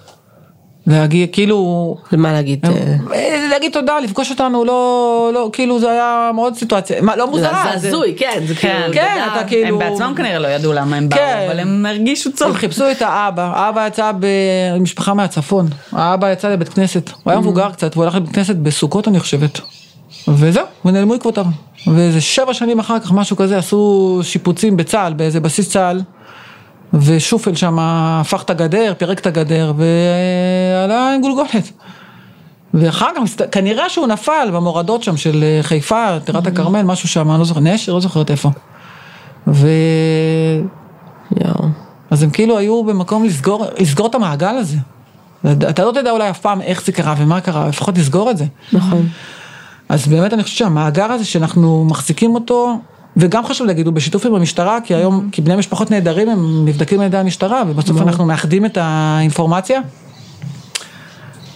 להגיע, כאילו, למה להגיד? אה, אה, להגיד תודה, לפגוש אותנו, לא, לא, כאילו זה היה מאוד סיטואציה, מה, לא מוזרה. זה הזוי, כן. זה כן, כאילו... כן, תודה. אתה כאילו... הם בעצמם כנראה לא ידעו למה הם באו, כן. אבל הם הרגישו הם צורך. חיפשו את האבא, האבא יצא במשפחה מהצפון, האבא יצא לבית כנסת, הוא היה מבוגר קצת, והוא הלך לבית כנסת בסוכות אני חושבת. וזהו, ונעלמו עקבותיו. ואיזה שבע שנים אחר כך, משהו כזה, עשו שיפוצים בצה"ל, באיזה בסיס צה"ל, ושופל שם הפך את הגדר, פירק את הגדר, ועלה עם גולגולת. ואחר כך, כנראה שהוא נפל במורדות שם של אה, חיפה, טירת הכרמל, משהו שם, אני לא זוכר, נשר, לא זוכרת איפה. ו... יואו. אז הם כאילו היו במקום לסגור, לסגור את המעגל הזה. אתה לא תדע אולי אף פעם איך זה קרה ומה קרה, לפחות לסגור את זה. נכון. אז באמת אני חושבת שהמאגר הזה שאנחנו מחזיקים אותו, וגם חשוב להגיד, הוא בשיתוף עם המשטרה, כי היום, כי בני משפחות נעדרים הם נבדקים על ידי המשטרה, ובסוף אנחנו מאחדים את האינפורמציה.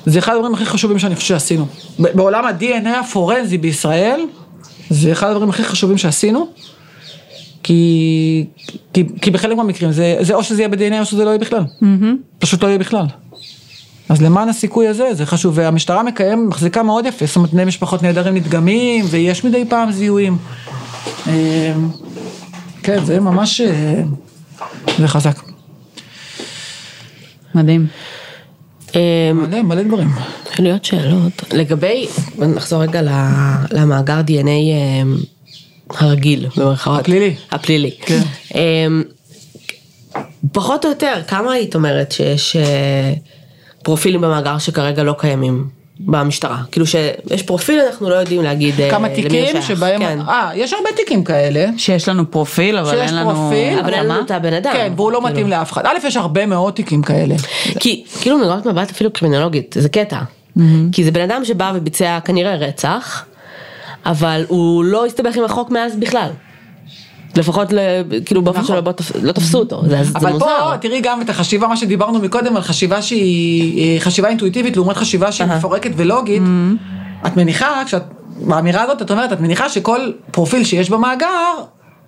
זה אחד הדברים הכי חשובים שאני חושב שעשינו. בעולם ה-DNA הפורנזי בישראל, זה אחד הדברים הכי חשובים שעשינו. כי, כי, כי בחלק מהמקרים זה, זה או שזה יהיה ב-DNA או שזה לא יהיה בכלל. פשוט לא יהיה בכלל. אז למען הסיכוי הזה זה חשוב, והמשטרה מקיים, מחזיקה מאוד יפה, זאת אומרת בני משפחות נעדרים נדגמים, ויש מדי פעם זיהויים. אה, כן, זה ממש, אה, זה חזק. מדהים. אמ, מלא, מלא דברים. יכולים להיות שאלות. לגבי, נחזור רגע ל- למאגר DNA אמ, הרגיל, במרכאות. הפלילי. הפלילי. כן. אמ, פחות או יותר, כמה היית אומרת שיש אה, פרופילים במאגר שכרגע לא קיימים במשטרה? כאילו שיש פרופיל אנחנו לא יודעים להגיד אה, כמה למי הוא תיקים. שבהם, כן. אה, יש הרבה תיקים כאלה. שיש לנו פרופיל, אבל שיש אין לנו... פרופיל, אבל אין לנו את הבן אדם. כן, והוא לא כאילו. מתאים לאף אחד. א', יש הרבה מאוד תיקים כאלה. כי כאילו מנקודת מבט אפילו קרימינולוגית, זה קטע. כי זה בן אדם שבא וביצע כנראה רצח, אבל הוא לא הסתבך עם החוק מאז בכלל. לפחות כאילו באופן נכון. שלא לא תפסו אותו, אבל. פה תראי גם את החשיבה, מה שדיברנו מקודם על חשיבה שהיא אה, חשיבה אינטואיטיבית לעומת חשיבה שהיא מפורקת ולוגית. את מניחה, כשאת, באמירה הזאת את אומרת, את מניחה שכל פרופיל שיש במאגר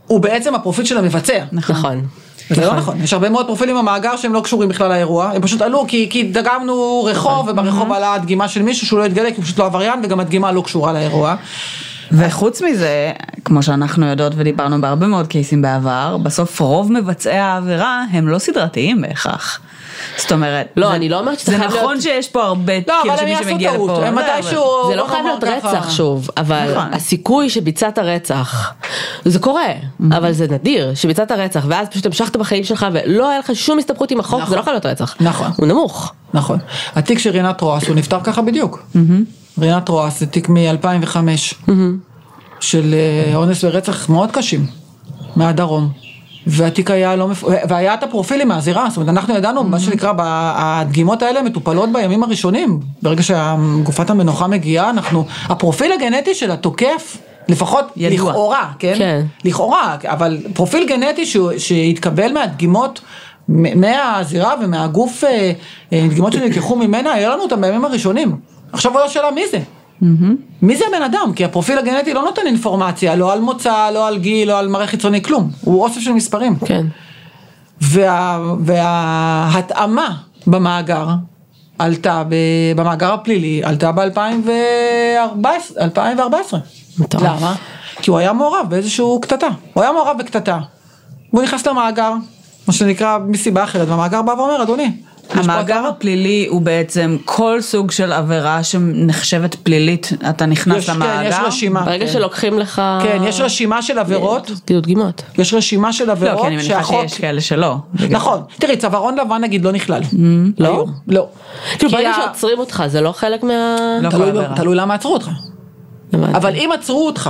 הוא בעצם הפרופיל של המבצע. נכון. זה לא נכון, יש הרבה מאוד פרופילים במאגר שהם לא קשורים בכלל לאירוע, הם פשוט עלו כי, כי דגמנו רחוב וברחוב עלה הדגימה של מישהו שהוא לא התגלה כי הוא פשוט לא עבריין וגם הדגימה לא קשורה לאירוע. וחוץ מזה, כמו שאנחנו יודעות ודיברנו בהרבה מאוד קייסים בעבר, בסוף רוב מבצעי העבירה הם לא סדרתיים בהכרח. זאת אומרת, לא, זה- אני לא אומרת שזה זה חייב נכון להיות- שיש פה הרבה, לא, כאילו אבל הם שמי יעשו שמגיע טעות, לפה, הם זה, אבל- מתישהו... זה לא חייב להיות. רצח שוב, אבל נכון. הסיכוי שביצעת רצח, זה קורה, אבל זה נדיר, שביצעת רצח ואז פשוט המשכת בחיים שלך ולא היה לך שום הסתבכות עם החוק, זה לא יכול להיות רצח. נכון. הוא נמוך. נכון. התיק של רינת רועס הוא נפתר ככה בדיוק. רינת רועס זה תיק מ-2005 של אה, אונס ורצח מאוד קשים מהדרום. והתיק היה לא מפ... והיה את הפרופילים מהזירה, זאת אומרת אנחנו ידענו מה שנקרא, ב- הדגימות האלה מטופלות בימים הראשונים, ברגע שגופת המנוחה מגיעה, אנחנו, הפרופיל הגנטי של התוקף, לפחות ידוע. לכאורה, כן? כן. לכאורה, אבל פרופיל גנטי שהתקבל מהדגימות מהזירה ומהגוף, אה, אה, דגימות שנלקחו ממנה, היה לנו אותם בימים הראשונים. עכשיו עוד השאלה מי זה? מי זה הבן אדם? כי הפרופיל הגנטי לא נותן אינפורמציה, לא על מוצא, לא על גיל, לא על מראה חיצוני, כלום. הוא אוסף של מספרים. כן. וה, וההתאמה במאגר עלתה, ב, במאגר הפלילי, עלתה ב-2014. מטורף. למה? כי הוא היה מעורב באיזשהו קטטה. הוא היה מעורב בקטטה. והוא נכנס למאגר, מה שנקרא מסיבה אחרת, והמאגר בא ואומר, אדוני, המאגר התאמה." הפלילי הוא בעצם כל סוג של עבירה שנחשבת פלילית, אתה נכנס יש, כן, למאגר. יש רשימה. ברגע כן. שלוקחים לך... כן, יש רשימה של עבירות, כאילו דגימות. יש רשימה של לא, עבירות כי אני מניחה שהחוק... שיש כאלה שלא. נכון, תראי, צווארון לבן נגיד לא נכלל. לא? היום, לא. כאילו כי ברגע ה- שעוצרים אותך זה לא חלק מה... לא. תלוי- למה עצרו אותך. אבל אם עצרו אותך,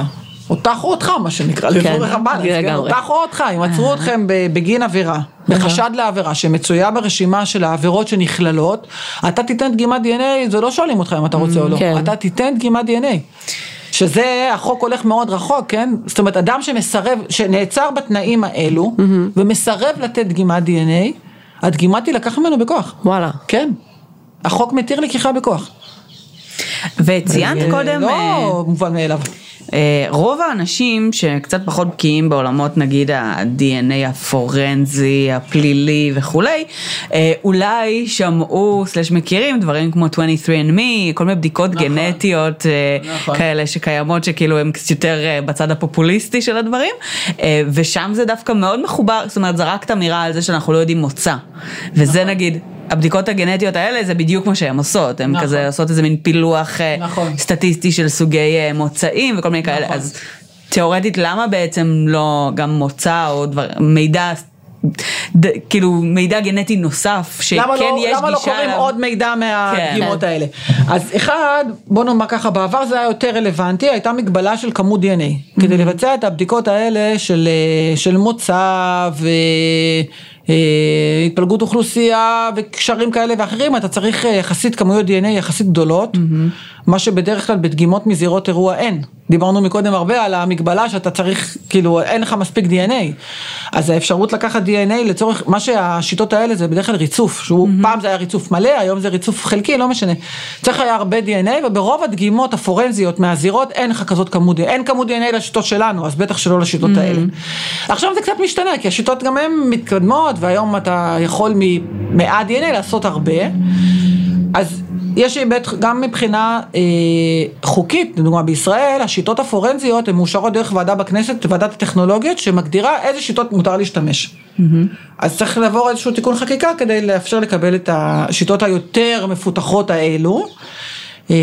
או טחו אותך מה שנקרא, כן, לצורך הבאלנס, כן, לגמרי. או אותך, אם עצרו אתכם ב- בגין עבירה, בחשד לעבירה שמצויה ברשימה של העבירות שנכללות, אתה תיתן דגימת דנ"א, זה לא שואלים אותך אם אתה רוצה או לא, כן. אתה תיתן דגימת דנ"א. שזה, החוק הולך מאוד רחוק, כן? זאת אומרת, אדם שמסרב, שנעצר בתנאים האלו, ומסרב לתת דגימת דנ"א, הדגימה תילקח ממנו בכוח. וואלה. כן. החוק מתיר לקיחה בכוח. וציינת זה קודם, אה, לא מובן מאליו. אה, רוב האנשים שקצת פחות בקיאים בעולמות נגיד ה-DNA הפורנזי, הפלילי וכולי, אה, אולי שמעו סלש מכירים דברים כמו 23andMe, כל מיני בדיקות נכון. גנטיות אה, נכון. כאלה שקיימות שכאילו הם קצת יותר בצד הפופוליסטי של הדברים, ושם זה דווקא מאוד מחובר, זאת אומרת זרקת אמירה על זה שאנחנו לא יודעים מוצא, וזה נכון. נגיד. הבדיקות הגנטיות האלה זה בדיוק מה שהן עושות, הן נכון. כזה עושות איזה מין פילוח נכון. סטטיסטי של סוגי מוצאים וכל מיני כאלה, נכון. אז תיאורטית למה בעצם לא גם מוצא או דבר, מידע, ד, כאילו מידע גנטי נוסף, שכן למה לא, יש למה לא גישה קוראים אליו? עוד מידע מהדגימות כן. האלה? אז אחד, בוא נאמר ככה, בעבר זה היה יותר רלוונטי, הייתה מגבלה של כמות דנ"א. כדי לבצע את הבדיקות האלה של, אה, של מוצא והתפלגות אוכלוסייה וקשרים כאלה ואחרים, אתה צריך אה, יחסית כמויות דנ"א יחסית גדולות, מה שבדרך כלל בדגימות מזירות אירוע אין. דיברנו מקודם הרבה על המגבלה שאתה צריך, כאילו, אין לך מספיק דנ"א. אז האפשרות לקחת דנ"א לצורך, מה שהשיטות האלה זה בדרך כלל ריצוף, שהוא פעם זה היה ריצוף מלא, היום זה ריצוף חלקי, לא משנה. צריך היה הרבה דנ"א, וברוב הדגימות הפורנזיות מהזירות אין לך כזאת כמות דנ"א, אין כמות דנ"א לשיטות שלנו, אז בטח שלא לשיטות האלה. עכשיו זה קצת משתנה, כי השיטות גם הן מתקדמות, והיום אתה יכול דנ"א לעשות הרבה. אז יש היבט גם מבחינה אה, חוקית, לדוגמה בישראל, השיטות הפורנזיות הן מאושרות דרך ועדה בכנסת, ועדת הטכנולוגיות, שמגדירה איזה שיטות מותר להשתמש. אז צריך לעבור איזשהו תיקון חקיקה כדי לאפשר לקבל את השיטות היותר מפותחות האלו. אה,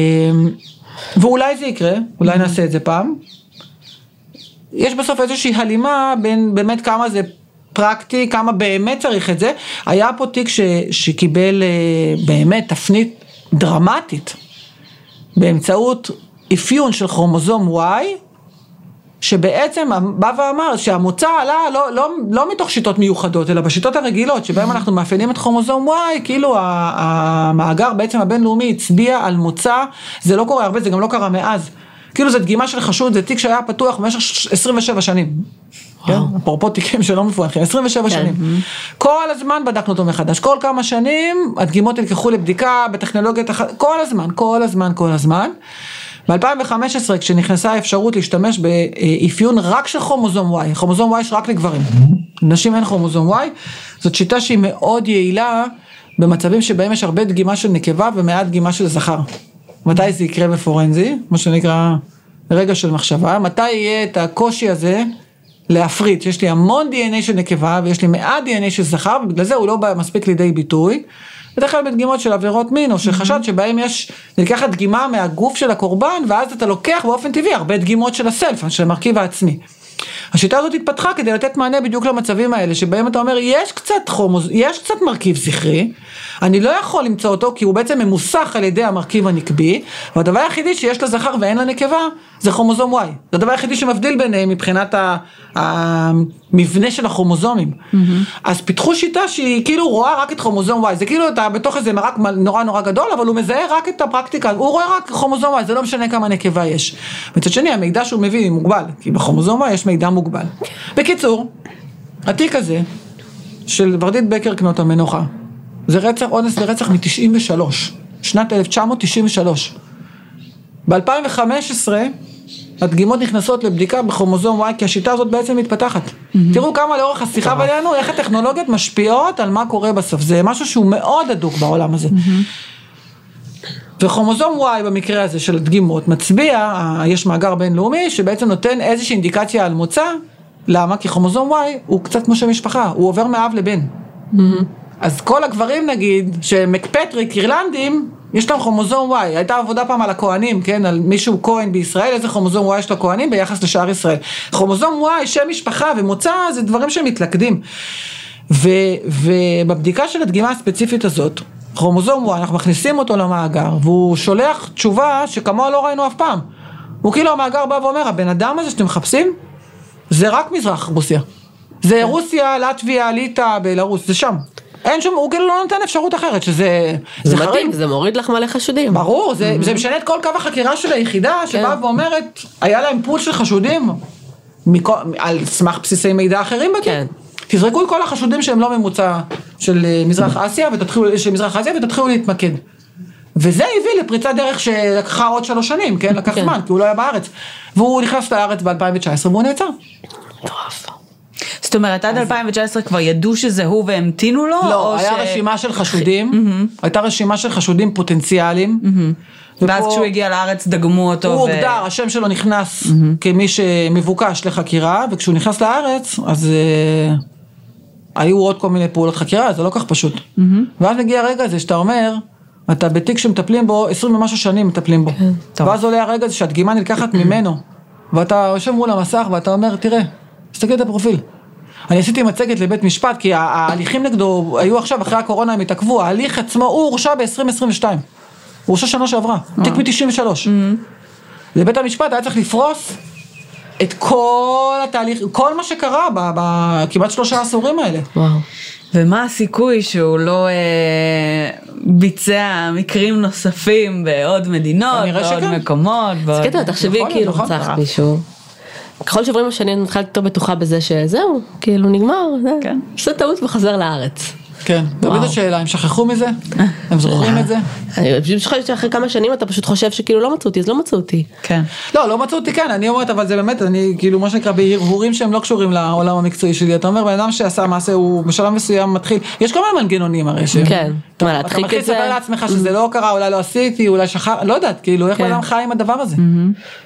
ואולי זה יקרה, אולי נעשה את זה פעם. יש בסוף איזושהי הלימה בין באמת כמה זה פרקטי, כמה באמת צריך את זה. היה פה תיק ש, שקיבל אה, באמת תפנית דרמטית באמצעות אפיון של כרומוזום Y, שבעצם בא ואמר שהמוצא עלה לא, לא, לא מתוך שיטות מיוחדות, אלא בשיטות הרגילות, שבהן אנחנו מאפיינים את כרומוזום Y, כאילו המאגר בעצם הבינלאומי הצביע על מוצא, זה לא קורה הרבה, זה גם לא קרה מאז. כאילו זה דגימה של חשוד, זה תיק שהיה פתוח במשך 27 שנים. כן, אפרופו תיקים שלא מפוענחים, 27 כן. שנים. כל הזמן בדקנו אותו מחדש, כל כמה שנים הדגימות נלקחו לבדיקה בטכנולוגיות, כל הזמן, כל הזמן, כל הזמן. ב-2015 כשנכנסה האפשרות להשתמש באפיון רק של כרומוזום Y, כרומוזום Y יש רק לגברים, נשים אין כרומוזום Y, זאת שיטה שהיא מאוד יעילה במצבים שבהם יש הרבה דגימה של נקבה ומעט דגימה של זכר. מתי זה יקרה בפורנזי, מה שנקרא רגע של מחשבה, מתי יהיה את הקושי הזה להפריד, שיש לי המון DNA של נקבה ויש לי מעט DNA של זכר ובגלל זה הוא לא בא מספיק לידי ביטוי. בדרך כלל בדגימות של עבירות מין או של חשד שבהם יש, נלקחת דגימה מהגוף של הקורבן ואז אתה לוקח באופן טבעי הרבה דגימות של הסלף, של המרכיב העצמי. השיטה הזאת התפתחה כדי לתת מענה בדיוק למצבים האלה, שבהם אתה אומר, יש קצת חומוז, יש קצת מרכיב זכרי, אני לא יכול למצוא אותו כי הוא בעצם ממוסך על ידי המרכיב הנקבי, והדבר היחידי שיש לזכר ואין לנקבה, זה כרומוזום Y. זה הדבר היחידי שמבדיל ביניהם מבחינת המבנה של הכרומוזומים. Mm-hmm. אז פיתחו שיטה שהיא כאילו רואה רק את כרומוזום Y, זה כאילו אתה בתוך איזה מרק נורא נורא גדול, אבל הוא מזהה רק את הפרקטיקה, הוא רואה רק כרומוזום Y, זה לא משנה כמה נקבה יש. מצד שני, המידע שהוא מביא מוגבל, כי בכרומוזום Y יש מידע מוגבל. בקיצור, התיק הזה, של ורדית בקר קנות המנוחה, זה רצח, אונס ורצח מ-93, שנת 1993. ב-2015 הדגימות נכנסות לבדיקה בכרומוזום Y, כי השיטה הזאת בעצם מתפתחת. Mm-hmm. תראו כמה לאורך השיחה בינינו, איך הטכנולוגיות משפיעות על מה קורה בסוף. זה משהו שהוא מאוד הדוק בעולם הזה. Mm-hmm. וכרומוזום Y במקרה הזה של דגימות מצביע, יש מאגר בינלאומי שבעצם נותן איזושהי אינדיקציה על מוצא, למה? כי כרומוזום Y הוא קצת כמו שם משפחה, הוא עובר מאב לבן. Mm-hmm. אז כל הגברים נגיד, שמקפטריק אירלנדים, יש להם כרומוזום Y, הייתה עבודה פעם על הכהנים, כן, על מישהו כהן בישראל, איזה כרומוזום Y יש לכהנים ביחס לשאר ישראל. כרומוזום Y, שם משפחה ומוצא, זה דברים שמתלכדים. ו, ובבדיקה של הדגימה הספציפית הזאת, כרומוזום Y, אנחנו מכניסים אותו למאגר, והוא שולח תשובה שכמוה לא ראינו אף פעם. הוא כאילו המאגר בא ואומר, הבן אדם הזה שאתם מחפשים, זה רק מזרח רוסיה. זה רוסיה, לטביה, ליטא, בלרוס, זה שם. אין שום, הוא כאילו לא נותן אפשרות אחרת, שזה... זה, זה מדהים, זה מוריד לך מלא חשודים. ברור, זה, mm-hmm. זה משנה את כל קו החקירה של היחידה, כן. שבאה ואומרת, היה להם פול של חשודים, מכל, על סמך בסיסי מידע אחרים בתיק. כן. תזרקו את כל החשודים שהם לא ממוצע של אה, מזרח אסיה, ותתחילו, של מזרח אסיה, ותתחילו להתמקד. וזה הביא לפריצת דרך שלקחה עוד שלוש שנים, כן? לקח כן. זמן, כי הוא לא היה בארץ. והוא נכנס לארץ ב-2019 והוא נעצר. מטורף. זאת אומרת, עד 2019 כבר ידעו שזה הוא והמתינו לו? לא, היה רשימה של חשודים, הייתה רשימה של חשודים פוטנציאליים. ואז כשהוא הגיע לארץ דגמו אותו. הוא הוגדר, השם שלו נכנס כמי שמבוקש לחקירה, וכשהוא נכנס לארץ, אז אה, היו עוד כל מיני פעולות חקירה, זה לא כך פשוט. ואז מגיע הרגע הזה שאתה אומר, אתה בתיק שמטפלים בו, 20 ומשהו שנים מטפלים בו. כן, ואז עולה הרגע הזה שהדגימה נלקחת ממנו, ואתה יושב מול המסך ואתה אומר, תראה, תסתכל את הפרופיל. אני עשיתי מצגת לבית משפט, כי ההליכים נגדו היו עכשיו, אחרי הקורונה הם התעכבו, ההליך עצמו, הוא הורשע ב-2022. הוא הורשע שנה שעברה, תיק אה. מ-93. לבית המשפט היה צריך לפרוס את כל התהליך, כל מה שקרה בכמעט שלושה עשורים האלה. וואו. ומה הסיכוי שהוא לא אה, ביצע מקרים נוספים בעוד מדינות, בעוד מקומות, בעוד... אז קטע, תחשבי כאילו רצח מישהו. ככל שעוברים השנים אני מתחילה יותר בטוחה בזה שזהו, כאילו נגמר, כן. עושה טעות וחוזר לארץ. כן, תמיד השאלה, הם שכחו מזה? הם זוכרים את זה? אני פשוט חושבת שאחרי כמה שנים אתה פשוט חושב שכאילו לא מצאו אותי, אז לא מצאו אותי. כן. לא, לא מצאו אותי, כן, אני אומרת, אבל זה באמת, אני כאילו מה שנקרא בהרהורים שהם לא קשורים לעולם המקצועי שלי. אתה אומר, בן אדם שעשה מעשה, הוא בשלב מסוים מתחיל, יש כל מיני מנגנונים הרי שהם. כן, מה להדחיק את זה? אתה מתחיל לספר לעצמך שזה לא קרה, אולי לא עשיתי, אולי שכח, לא יודעת, כאילו, איך כן. בן אדם חי עם הדבר הזה?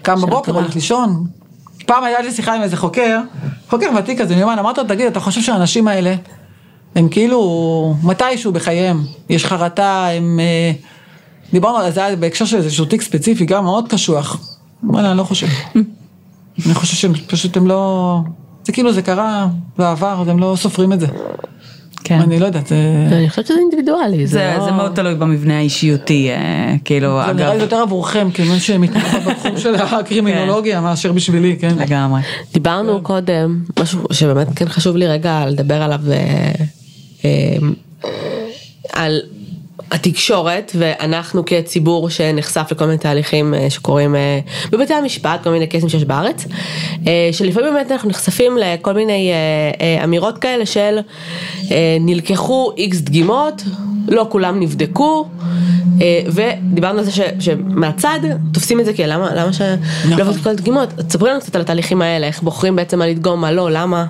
קם בבוקר, הולך לישון, פעם היה לי שיחה עם איזה חוקר, חוקר ותיק כזה, מיומן, אמרתי לו, תגיד, אתה חושב שהאנשים האלה, הם כאילו, מתישהו בחייהם, יש חרטה, הם... אה, דיברנו על זה בהקשר של איזשהו תיק ספציפי, גם מאוד קשוח. וואלה, אני לא חושב. אני חושב שהם פשוט, הם לא... זה כאילו זה קרה בעבר, אז הם לא סופרים את זה. כן. אני לא יודעת, זה... אני חושבת שזה אינדיבידואלי, זה זה, לא... זה מאוד תלוי במבנה האישיותי, אה, כאילו, זה נראה לי אגב, יותר עבורכם, כמי שמתמחה [LAUGHS] בתחום של הקרימינולוגיה, מאשר בשבילי, כן. לגמרי. דיברנו קודם, משהו שבאמת כן חשוב לי רגע לדבר עליו, אה, אה, על התקשורת ואנחנו כציבור שנחשף לכל מיני תהליכים אה, שקורים אה, בבתי המשפט, כל מיני קייסים שיש בארץ, אה, שלפעמים באמת אנחנו נחשפים לכל מיני אמירות כאלה של נלקחו איקס דגימות, לא כולם נבדקו, ודיברנו על זה ש, שמהצד תופסים את זה כלמה, למה שלא נכון. נכון. כל הדגימות, תספרי לנו קצת על התהליכים האלה, איך בוחרים בעצם מה לדגום, מה לא, למה.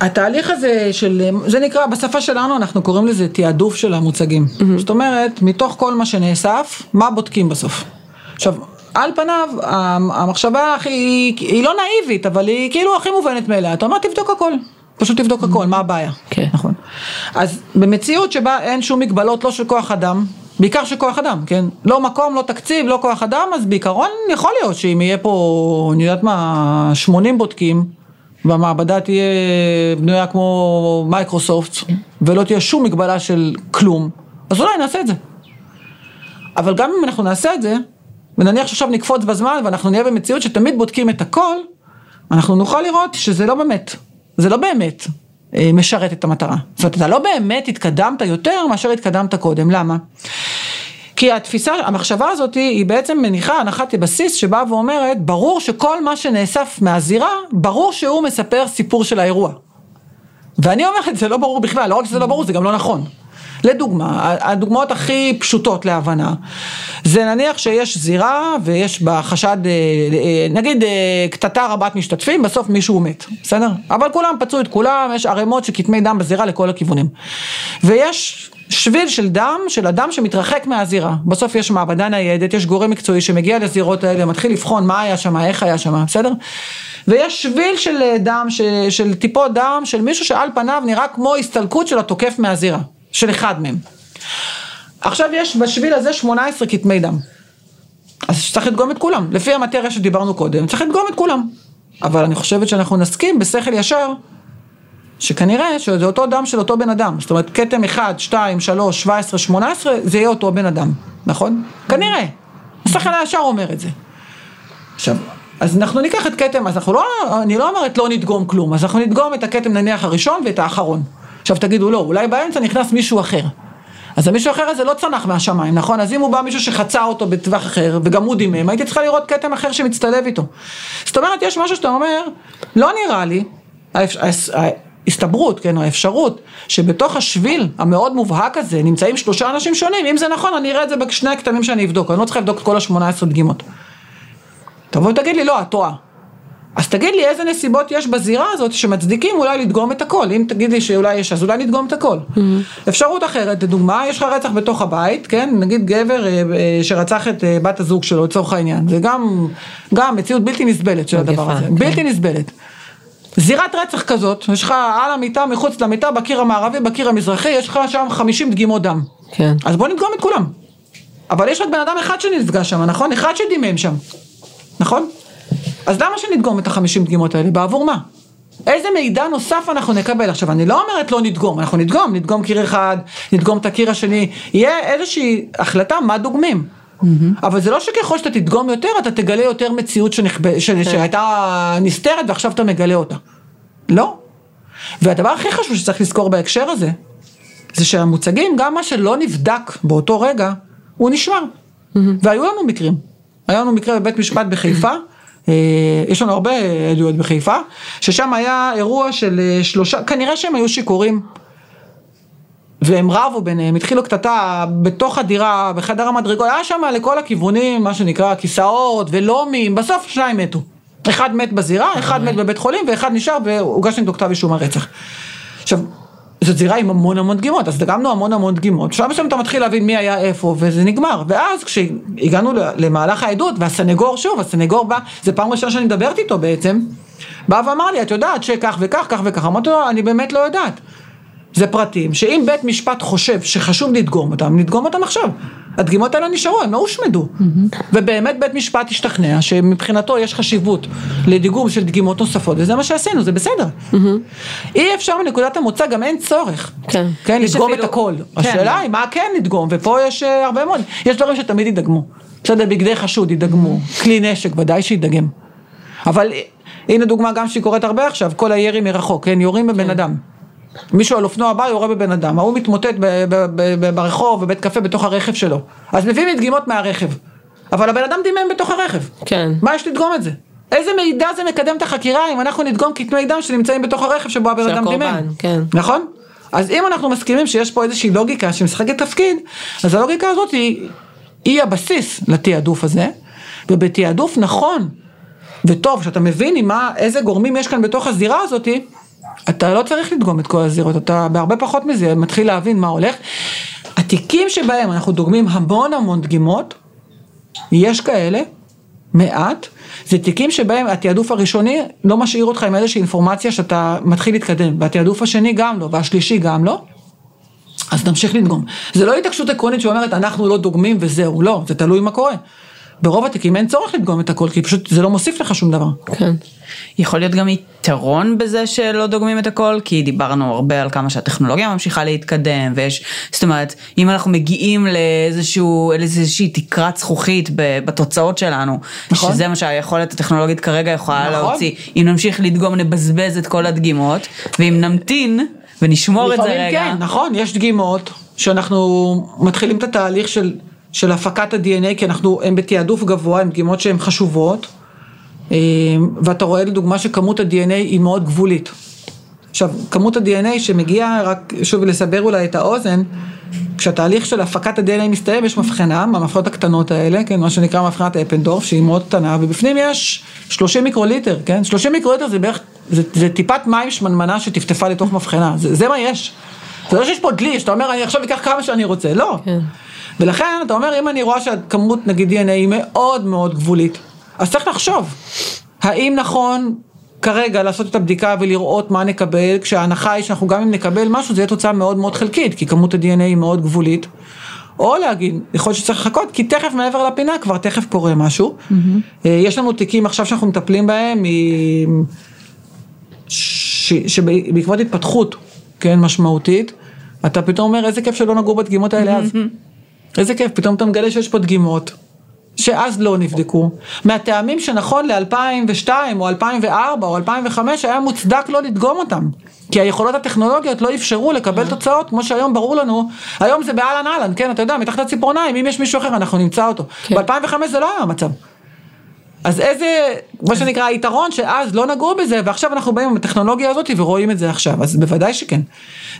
התהליך הזה של, זה נקרא, בשפה שלנו אנחנו קוראים לזה תעדוף של המוצגים. זאת אומרת, מתוך כל מה שנאסף, מה בודקים בסוף. עכשיו, על פניו, המחשבה הכי, היא לא נאיבית, אבל היא כאילו הכי מובנת מאליה. אתה אומר, תבדוק הכל. פשוט תבדוק הכל, מה הבעיה? כן. נכון. אז במציאות שבה אין שום מגבלות, לא של כוח אדם, בעיקר של כוח אדם, כן? לא מקום, לא תקציב, לא כוח אדם, אז בעיקרון יכול להיות שאם יהיה פה, אני יודעת מה, 80 בודקים, והמעבדה תהיה בנויה כמו מייקרוסופט, ולא תהיה שום מגבלה של כלום, אז אולי נעשה את זה. אבל גם אם אנחנו נעשה את זה, ונניח שעכשיו נקפוץ בזמן ואנחנו נהיה במציאות שתמיד בודקים את הכל, אנחנו נוכל לראות שזה לא באמת, זה לא באמת אה, משרת את המטרה. זאת אומרת, אתה לא באמת התקדמת יותר מאשר התקדמת קודם, למה? כי התפיסה, המחשבה הזאת היא בעצם מניחה הנחת בסיס שבאה ואומרת, ברור שכל מה שנאסף מהזירה, ברור שהוא מספר סיפור של האירוע. ואני אומרת, זה לא ברור בכלל, לא רק שזה לא ברור, זה גם לא נכון. לדוגמה, הדוגמאות הכי פשוטות להבנה, זה נניח שיש זירה ויש בה חשד, אה, אה, נגיד אה, קטטה רבת משתתפים, בסוף מישהו מת, בסדר? אבל כולם פצעו את כולם, יש ערימות של כתמי דם בזירה לכל הכיוונים. ויש שביל של דם, של אדם שמתרחק מהזירה. בסוף יש מעבדה ניידת, יש גורם מקצועי שמגיע לזירות האלה, מתחיל לבחון מה היה שם, איך היה שם, בסדר? ויש שביל של דם, של, של טיפות דם, של מישהו שעל פניו נראה כמו הסתלקות של התוקף מהזירה, של אחד מהם. עכשיו יש בשביל הזה 18 כתמי דם. אז צריך לדגום את כולם, לפי המטריה שדיברנו קודם, צריך לדגום את כולם. אבל אני חושבת שאנחנו נסכים בשכל ישר שכנראה שזה אותו דם של אותו בן אדם, זאת אומרת כתם 1, 2, 3, 17, 18, זה יהיה אותו בן אדם, נכון? כנראה, השכל הישר אומר את זה. עכשיו, אז אנחנו ניקח את כתם, אז אנחנו לא, אני לא אומרת לא נדגום כלום, אז אנחנו נדגום את הכתם נניח הראשון ואת האחרון. עכשיו תגידו לא, אולי באמצע נכנס מישהו אחר. אז המישהו אחר הזה לא צנח מהשמיים, נכון? אז אם הוא בא מישהו שחצה אותו בטווח אחר, וגם הוא דימם, הייתי צריכה לראות כתם אחר שמצטלב איתו. זאת אומרת, יש משהו שאתה אומר, לא נראה לי, ההסתברות, כן, או האפשרות, שבתוך השביל המאוד מובהק הזה נמצאים שלושה אנשים שונים, אם זה נכון, אני אראה את זה בשני הכתמים שאני אבדוק, אני לא צריכה לבדוק את כל השמונה עשרה דגימות. תבוא ותגיד לי, לא, את טועה. אז תגיד לי איזה נסיבות יש בזירה הזאת שמצדיקים אולי לדגום את הכל, אם תגיד לי שאולי יש אז אולי לדגום את הכל. Mm-hmm. אפשרות אחרת, לדוגמה, יש לך רצח בתוך הבית, כן, נגיד גבר אה, אה, שרצח את אה, בת הזוג שלו לצורך העניין, זה גם, גם מציאות בלתי נסבלת של הדבר הזה, כן. בלתי נסבלת. זירת רצח כזאת, יש לך על המיטה, מחוץ למיטה, בקיר המערבי, בקיר המזרחי, יש לך שם 50 דגימות דם. כן. אז בוא נדגום את כולם. אבל יש רק בן אדם אחד שנפגש שם, נכון? אחד שדימם שם, נכון? אז למה שנדגום את החמישים דגימות האלה? בעבור מה? איזה מידע נוסף אנחנו נקבל? עכשיו, אני לא אומרת לא נדגום, אנחנו נדגום, נדגום קיר אחד, נדגום את הקיר השני, יהיה איזושהי החלטה מה דוגמים. Mm-hmm. אבל זה לא שככל שאתה תדגום יותר, אתה תגלה יותר מציאות שנכב... ש... כן. שהייתה נסתרת ועכשיו אתה מגלה אותה. לא. והדבר הכי חשוב שצריך לזכור בהקשר הזה, זה שהמוצגים, גם מה שלא נבדק באותו רגע, הוא נשמר. והיו לנו מקרים. היה לנו מקרה בבית משפט בחיפה, אה, יש לנו הרבה עדויות בחיפה, ששם היה אירוע של אה, שלושה, כנראה שהם היו שיכורים. והם רבו ביניהם, התחילו קטטה בתוך הדירה, בחדר המדרגות, היה שם לכל הכיוונים, מה שנקרא, כיסאות ולומים, בסוף שניים מתו. אחד מת בזירה, אחד מת בבית חולים, ואחד נשאר והוגש נגדו כתב אישום הרצח. עכשיו, זאת זירה עם המון המון דגימות, אז דגמנו המון המון דגימות, בשלב מסוים אתה מתחיל להבין מי היה איפה, וזה נגמר. ואז כשהגענו למהלך העדות, והסנגור, שוב, הסנגור בא, זה פעם ראשונה שאני מדברת איתו בעצם, בא ואמר לי, את יודעת שכך וכך, כך וכך, אמרתי לו, אני באמת לא יודעת. זה פרטים, שאם בית משפט חושב שחשוב לדגום אותם, נדגום אותם עכשיו. הדגימות האלה נשארו, הם לא הושמדו. ובאמת בית משפט השתכנע שמבחינתו יש חשיבות לדיגום של דגימות נוספות, וזה מה שעשינו, זה בסדר. אי אפשר מנקודת המוצא, גם אין צורך. כן. כן, לדגום את אפילו- הכל. כן. השאלה היא מה כן לדגום, ופה יש אה, הרבה מאוד, יש דברים שתמיד ידגמו. בסדר, בגדי חשוד ידגמו, כלי נשק ודאי שידגם. אבל אה, הנה דוגמה גם שהיא קורית הרבה עכשיו, כל הירי מרחוק, כן, יורים בבן אדם. מישהו על אופנוע בא, יורה בבן אדם, ההוא מתמוטט ב- ב- ב- ברחוב, בבית קפה, בתוך הרכב שלו. אז מביאים לי דגימות מהרכב. אבל הבן אדם דימם בתוך הרכב. כן. מה יש לדגום את זה? איזה מידע זה מקדם את החקירה אם אנחנו נדגום כתמי דם שנמצאים בתוך הרכב שבו הבן אדם דימם? כן. נכון? אז אם אנחנו מסכימים שיש פה איזושהי לוגיקה שמשחקת תפקיד, אז הלוגיקה הזאת היא, היא הבסיס לתעדוף הזה, ובתעדוף נכון וטוב, שאתה מבין עם מה, איזה גורמים יש כאן בתוך הזירה הזאתי, אתה לא צריך לדגום את כל הזירות, אתה בהרבה פחות מזה מתחיל להבין מה הולך. התיקים שבהם אנחנו דוגמים המון המון דגימות, יש כאלה, מעט, זה תיקים שבהם התעדוף הראשוני לא משאיר אותך עם איזושהי אינפורמציה שאתה מתחיל להתקדם, והתעדוף השני גם לא, והשלישי גם לא. אז נמשיך לדגום. זה לא התעקשות עקרונית שאומרת אנחנו לא דוגמים וזהו, לא, זה תלוי מה קורה. ברוב התיקים אין צורך לדגום את הכל, כי פשוט זה לא מוסיף לך שום דבר. כן. יכול להיות גם יתרון בזה שלא דוגמים את הכל, כי דיברנו הרבה על כמה שהטכנולוגיה ממשיכה להתקדם, ויש, זאת אומרת, אם אנחנו מגיעים לאיזשהו, לאיזושהי תקרת זכוכית בתוצאות שלנו, נכון. שזה מה שהיכולת הטכנולוגית כרגע יכולה נכון. להוציא, אם נמשיך לדגום נבזבז את כל הדגימות, ואם נמתין ונשמור את זה לפעמים רגע, כן, נכון, יש דגימות שאנחנו מתחילים את התהליך של, של הפקת ה-DNA, כי אנחנו, הם בתעדוף גבוה, הן דגימות שהן חשובות, ואתה רואה לדוגמה שכמות ה-DNA היא מאוד גבולית. עכשיו, כמות ה-DNA שמגיעה, רק שוב לסבר אולי את האוזן, כשהתהליך של הפקת ה-DNA מסתיים, יש מבחנה, המפחות הקטנות האלה, כן, מה שנקרא מבחנת אפנדורף, שהיא מאוד קטנה, ובפנים יש 30 מיקרוליטר, כן, 30 מיקרוליטר זה בערך, זה, זה טיפת מים שמנמנה שטפטפה לתוך מבחנה, זה, זה מה יש. זה לא שיש פה דלי, שאתה אומר, אני עכשיו אקח כמה שאני רוצה, לא. כן. ולכן, אתה אומר, אם אני רואה שהכמות, נגיד DNA היא מאוד מאוד גבולית, אז צריך לחשוב, האם נכון כרגע לעשות את הבדיקה ולראות מה נקבל, כשההנחה היא שאנחנו גם אם נקבל משהו, זה יהיה תוצאה מאוד מאוד חלקית, כי כמות ה-DNA היא מאוד גבולית. או להגיד, יכול להיות שצריך לחכות, כי תכף מעבר לפינה כבר תכף קורה משהו. אה, יש לנו תיקים עכשיו שאנחנו מטפלים בהם, ש- שבעקבות התפתחות, כן, משמעותית, אתה פתאום אומר, איזה כיף שלא נגעו בדגימות האלה אז. איזה כיף, פתאום אתה מגלה שיש פה דגימות, שאז לא נבדקו, מהטעמים שנכון ל-2002 או 2004 או 2005 היה מוצדק לא לדגום אותם. כי היכולות הטכנולוגיות לא אפשרו לקבל תוצאות כמו שהיום ברור לנו, היום זה באהלן אהלן, כן, אתה יודע, מתחת הציפורניים, אם יש מישהו אחר אנחנו נמצא אותו. כן. ב-2005 זה לא היה המצב. אז איזה, מה שנקרא, היתרון שאז לא נגעו בזה, ועכשיו אנחנו באים עם הטכנולוגיה הזאת ורואים את זה עכשיו, אז בוודאי שכן.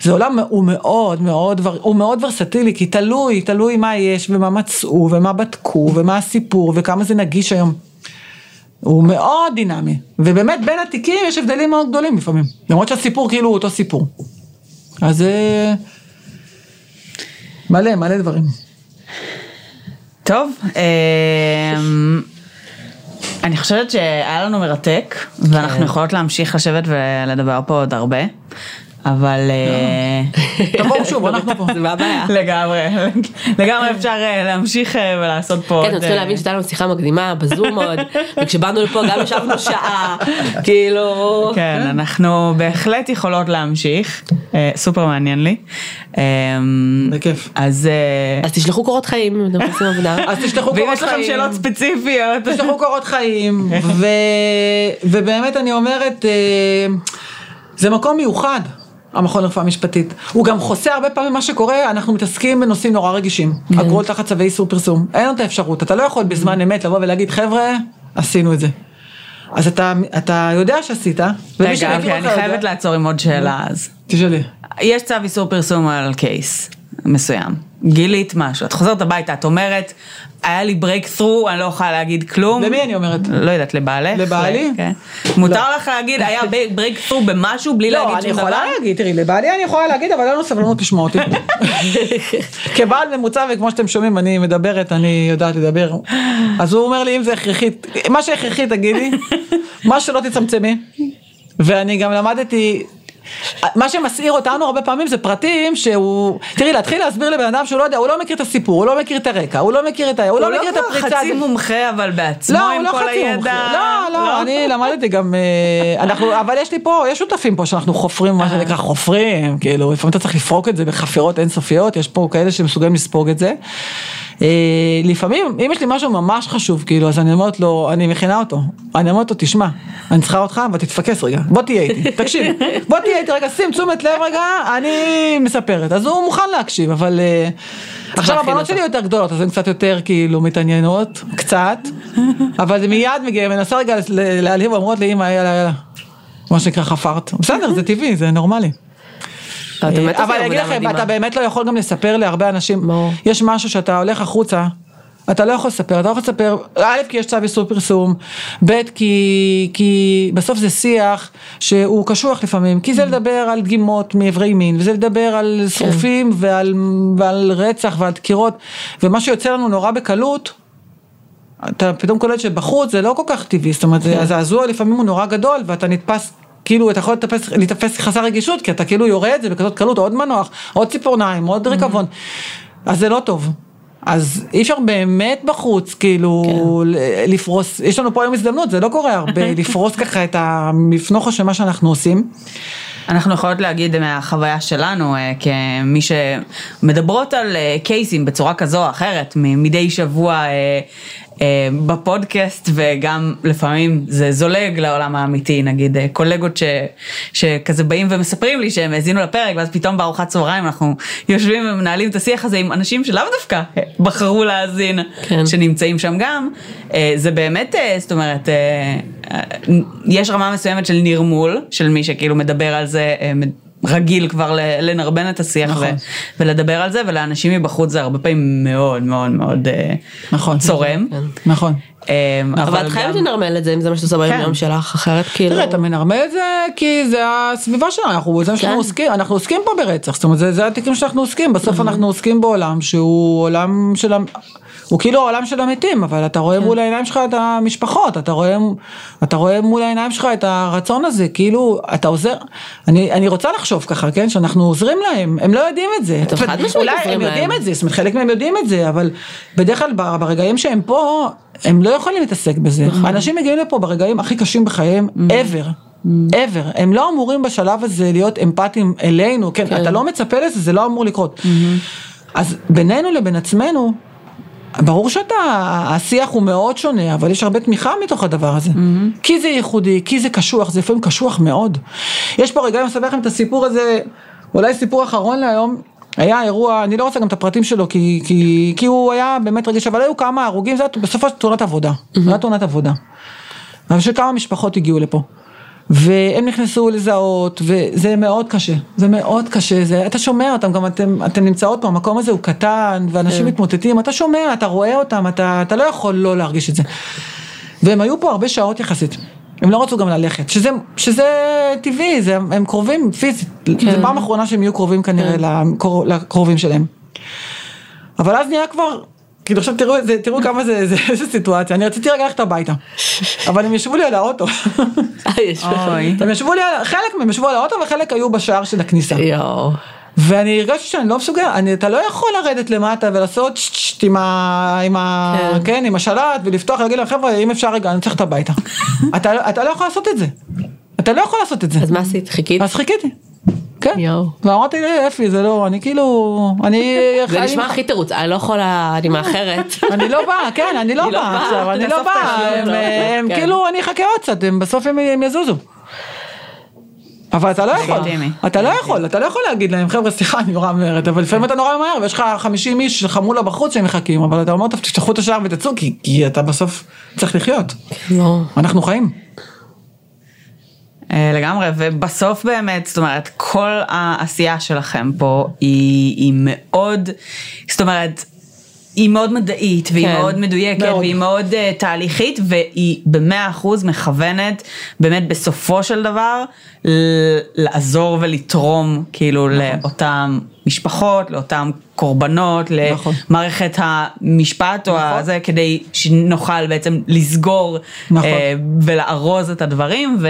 זה עולם, הוא מאוד מאוד, הוא מאוד ורסטילי, כי תלוי, תלוי מה יש, ומה מצאו, ומה בדקו, ומה הסיפור, וכמה זה נגיש היום. הוא מאוד דינמי, ובאמת בין התיקים יש הבדלים מאוד גדולים לפעמים, למרות שהסיפור כאילו הוא אותו סיפור. אז אה, מלא, מלא דברים. טוב, אמ, אני חושבת שהיה לנו מרתק, ואנחנו יכולות להמשיך לשבת ולדבר פה עוד הרבה, אבל אה, [LAUGHS] תבואו שוב, אנחנו פה. זה מה הבעיה? לגמרי, [LAUGHS] לגמרי אפשר אה, להמשיך אה, ולעשות פה כן, צריכים אה, להבין שהייתה לנו שיחה מקדימה בזום [LAUGHS] עוד, וכשבאנו לפה גם ישבנו שעה, כאילו... כן, אנחנו בהחלט יכולות להמשיך, אה, סופר מעניין לי. בכיף. אז אה, אז תשלחו קורות חיים אם אתם עושים עבודה. אז תשלחו ואם קורות יש לכם חיים. שאלות ספציפיות, תשלחו קורות חיים. ובאמת אני אומרת, אה, זה מקום מיוחד. המכון לרפואה משפטית. הוא גם חוסה הרבה פעמים מה שקורה, אנחנו מתעסקים בנושאים נורא רגישים. אגרות תחת צווי איסור פרסום. אין את האפשרות, אתה לא יכול בזמן אמת לבוא ולהגיד, חבר'ה, עשינו את זה. אז אתה, אתה יודע שעשית, ומי רגע, אוקיי, אני חייבת לעצור עם עוד שאלה אז. תשאלי. יש צו איסור פרסום על case מסוים, גילית משהו, את חוזרת הביתה, את אומרת, היה לי breakthrough, אני לא יכולה להגיד כלום. למי אני אומרת? לא יודעת, לבעלך? לבעלי? כן. מותר לך להגיד, היה breakthrough במשהו בלי לא, להגיד אני שום דבר? יכולה להגיד, תראי, לבעלי אני יכולה להגיד, אבל אין לו סבלנות לשמוע אותי. [LAUGHS] כבעל ממוצע, וכמו שאתם שומעים, אני מדברת, אני יודעת לדבר. אז הוא אומר לי, אם זה הכרחי, מה שהכרחי תגידי, מה שלא תצמצמי. ואני גם למדתי, מה שמסעיר אותנו הרבה פעמים זה פרטים שהוא, תראי להתחיל להסביר לבן אדם שהוא לא יודע, הוא לא מכיר את הסיפור, הוא לא מכיר את הרקע, הוא לא מכיר את ה... הוא לא מכיר את הפריצה. הוא לא חצי מומחה אבל בעצמו לא, עם לא כל הידע. מומחה. לא, לא, אני למדתי גם, אה, אנחנו, אבל יש לי פה, יש שותפים פה שאנחנו חופרים, מה שנקרא חופרים, כאילו, לפעמים אתה צריך לפרוק את זה בחפירות אינסופיות, יש פה כאלה שמסוגלים לספוג את זה. אה, לפעמים, אם יש לי משהו ממש חשוב, כאילו, אז אני אומרת לו, אני מכינה אותו, אני אומרת לו, תשמע, אני צריכה אותך, אבל תתפקס רגע, בוא תהיה איתי, [LAUGHS] תקשיב, בוא תהיה איתי רגע, שים תשומת לב רגע, אני מספרת, אז הוא מוכן להקשיב, אבל... אה, עכשיו הבנות. שלי יותר גדולות, אז הן קצת יותר כאילו מתעניינות, קצת, [LAUGHS] אבל זה מיד מגיע, מנסה רגע ל- להעליב, אומרות לי, אמא, יאללה, יאללה. מה שנקרא חפרת. בסדר, זה טבעי, זה נורמלי. באמת עושה אבל אני אגיד לכם. אתה באמת לא יכול גם לספר להרבה אנשים. יש משהו שאתה הולך החוצה, אתה לא יכול לספר, אתה לא יכול לספר, א', כי יש צו איסור פרסום, ב', כי, כי בסוף זה שיח שהוא קשוח לפעמים, כי זה Mm. לדבר על דגימות מאיברי מין, וזה לדבר על כן. שרופים ועל, ועל רצח ועל דקירות, ומה שיוצא לנו נורא בקלות, אתה פתאום קולט שבחוץ זה לא כל כך טבעי, זאת אומרת, כן. הזעזוע לפעמים הוא נורא גדול, ואתה נתפס, כאילו, אתה יכול לתפס חסר רגישות, כי אתה כאילו יורה את זה בכזאת קלות, עוד מנוח, עוד ציפורניים, עוד ריקבון, אז זה לא טוב. אז אי אפשר באמת בחוץ, כאילו, כן. לפרוס, יש לנו פה היום הזדמנות, זה לא קורה הרבה, לפרוס ככה את המפנוכו של מה שאנחנו עושים. אנחנו יכולות להגיד מהחוויה שלנו, אה, כמי שמדברות על אה, קייסים בצורה כזו או אחרת, מדי שבוע אה, בפודקאסט, וגם לפעמים זה זולג לעולם האמיתי, נגיד אה, קולגות ש, שכזה באים ומספרים לי שהם האזינו לפרק, ואז פתאום בארוחת צהריים אנחנו יושבים ומנהלים את השיח הזה עם אנשים שלאו דווקא אה, בחרו להאזין, כן. שנמצאים שם גם. אה, זה באמת, אה, זאת אומרת, אה, אה, יש רמה מסוימת של נרמול, של מי שכאילו מדבר על זה, אה, רגיל כבר ל- לנרבן את השיח נכון. ו- ולדבר על זה, ולאנשים מבחוץ זה הרבה פעמים מאוד מאוד מאוד אה, נכון. צורם. נכון. אה, אבל את חייבת גם- לנרמל את זה אם זה מה שאת עושה ביום כן. יום שלך, אחרת כאילו... תראה, אתה מנרמל את זה כי זה הסביבה שלנו, אנחנו, זה כן. עוסקים, אנחנו עוסקים פה ברצח, זאת אומרת, זה, זה התיקים שאנחנו עוסקים, בסוף אנחנו עוסקים בעולם שהוא עולם של, הוא כאילו העולם של המתים, אבל אתה רואה מול העיניים שלך את המשפחות, אתה רואה, אתה רואה מול העיניים שלך את הרצון הזה, כאילו, אתה עוזר, אני, אני רוצה לחשוב ככה, כן, שאנחנו עוזרים להם, הם לא יודעים את זה, אתם חד משמעית אולי עוזרים הם יודעים להם. את זה, זאת אומרת, חלק מהם יודעים את זה, אבל בדרך כלל ברגעים שהם פה, הם לא יכולים להתעסק בזה. נכון. אנשים מגיעים לפה ברגעים הכי קשים בחייהם, ever. ever, הם לא אמורים בשלב הזה להיות אמפתיים אלינו, כן, אתה לא מצפה לזה, זה לא אמור לקרות. אז בינינו לבין עצמנו, ברור שאתה, השיח הוא מאוד שונה, אבל יש הרבה תמיכה מתוך הדבר הזה. כי זה ייחודי, כי זה קשוח, זה לפעמים קשוח מאוד. יש פה רגע, אני אספר לכם את הסיפור הזה, אולי סיפור אחרון להיום. היה אירוע, אני לא רוצה גם את הפרטים שלו, כי, כי, כי הוא היה באמת רגיש, אבל היו כמה הרוגים, זה היה בסופו של תאונת עבודה. היה תאונת עבודה. אבל שכמה משפחות הגיעו לפה. והם נכנסו לזהות, וזה מאוד קשה, זה מאוד קשה, זה, אתה שומע אותם, גם אתם, אתם נמצאות פה, המקום הזה הוא קטן, ואנשים כן. מתמוטטים, אתה שומע, אתה רואה אותם, אתה, אתה לא יכול לא להרגיש את זה. והם היו פה הרבה שעות יחסית, הם לא רצו גם ללכת, שזה, שזה טבעי, זה, הם קרובים פיזית, כן. זו פעם אחרונה שהם יהיו קרובים כנראה לקור, לקרובים שלהם. אבל אז נהיה כבר, כאילו עכשיו תראו, זה, תראו כמה זה, זה, [LAUGHS] איזה סיטואציה, אני רציתי רגע ללכת הביתה, [LAUGHS] אבל הם ישבו לי על האוטו. אה. הם ישבו לי, על- חלק מהם ישבו על האוטו וחלק היו בשער של הכניסה. יואו. ואני הרגשתי שאני לא מסוגל, אני, אתה לא יכול לרדת למטה ולעשות שט עם ה... עם ה... כן. כן, עם השלט ולפתוח ולהגיד להם חבר'ה אם אפשר רגע אני צריך את הביתה. [LAUGHS] אתה, לא- אתה לא יכול לעשות את זה. אתה לא יכול לעשות את זה. אז מה עשית? חיכית? אז חיכיתי. כן. יואו. ואמרתי לי אפי זה לא, אני כאילו, אני... [LAUGHS] זה נשמע הכי תירוץ, אני לא יכולה, אני מאחרת. [LAUGHS] אני לא באה, כן, אני לא [LAUGHS] לא באה עכשיו, אני לא באה, הם, שלך, הם כן. כאילו, אני אחכה עוד קצת, הם בסוף הם יזוזו. אבל אתה לא יכול. אתה לא יכול, אתה לא יכול להגיד להם, חבר'ה סליחה אני נורא ממהרת, אבל לפעמים אתה נורא ממהר ויש לך 50 איש של חמולה בחוץ שהם מחכים, אבל אתה אומר תפתחו את השער ותצאו, כי- כי אתה בסוף צריך לחיות, לא. אנחנו חיים. אה, לגמרי, ובסוף באמת, זאת אומרת, כל העשייה שלכם פה היא, היא מאוד, זאת אומרת, היא מאוד מדעית, והיא כן, מאוד מדויקת, מאוד. והיא מאוד uh, תהליכית, והיא במאה אחוז מכוונת, באמת בסופו של דבר, לעזור ולתרום, כאילו, נכון. לאותן משפחות, לאותן קורבנות, נכון. למערכת המשפט, או נכון. הזה, כדי שנוכל בעצם לסגור, נכון. אה, ולארוז את הדברים, ו,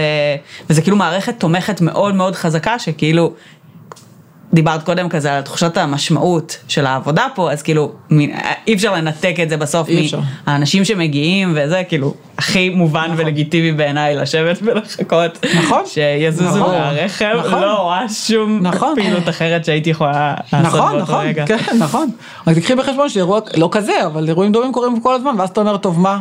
וזה כאילו מערכת תומכת מאוד מאוד חזקה, שכאילו, דיברת קודם כזה על תחושת המשמעות של העבודה פה, אז כאילו, אי אפשר לנתק את זה בסוף. מהאנשים שמגיעים וזה, כאילו, הכי מובן ולגיטימי בעיניי לשבת ולחכות, נכון. שיזוזו נכון. מהרכב, נכון. לא רואה שום נכון. פעילות אחרת שהייתי יכולה לעשות נכון, באותו נכון, רגע. כן, נכון. רק תקחי בחשבון שאירוע, לא כזה, אבל אירועים דומים קורים כל הזמן, ואז אתה אומר, טוב, מה?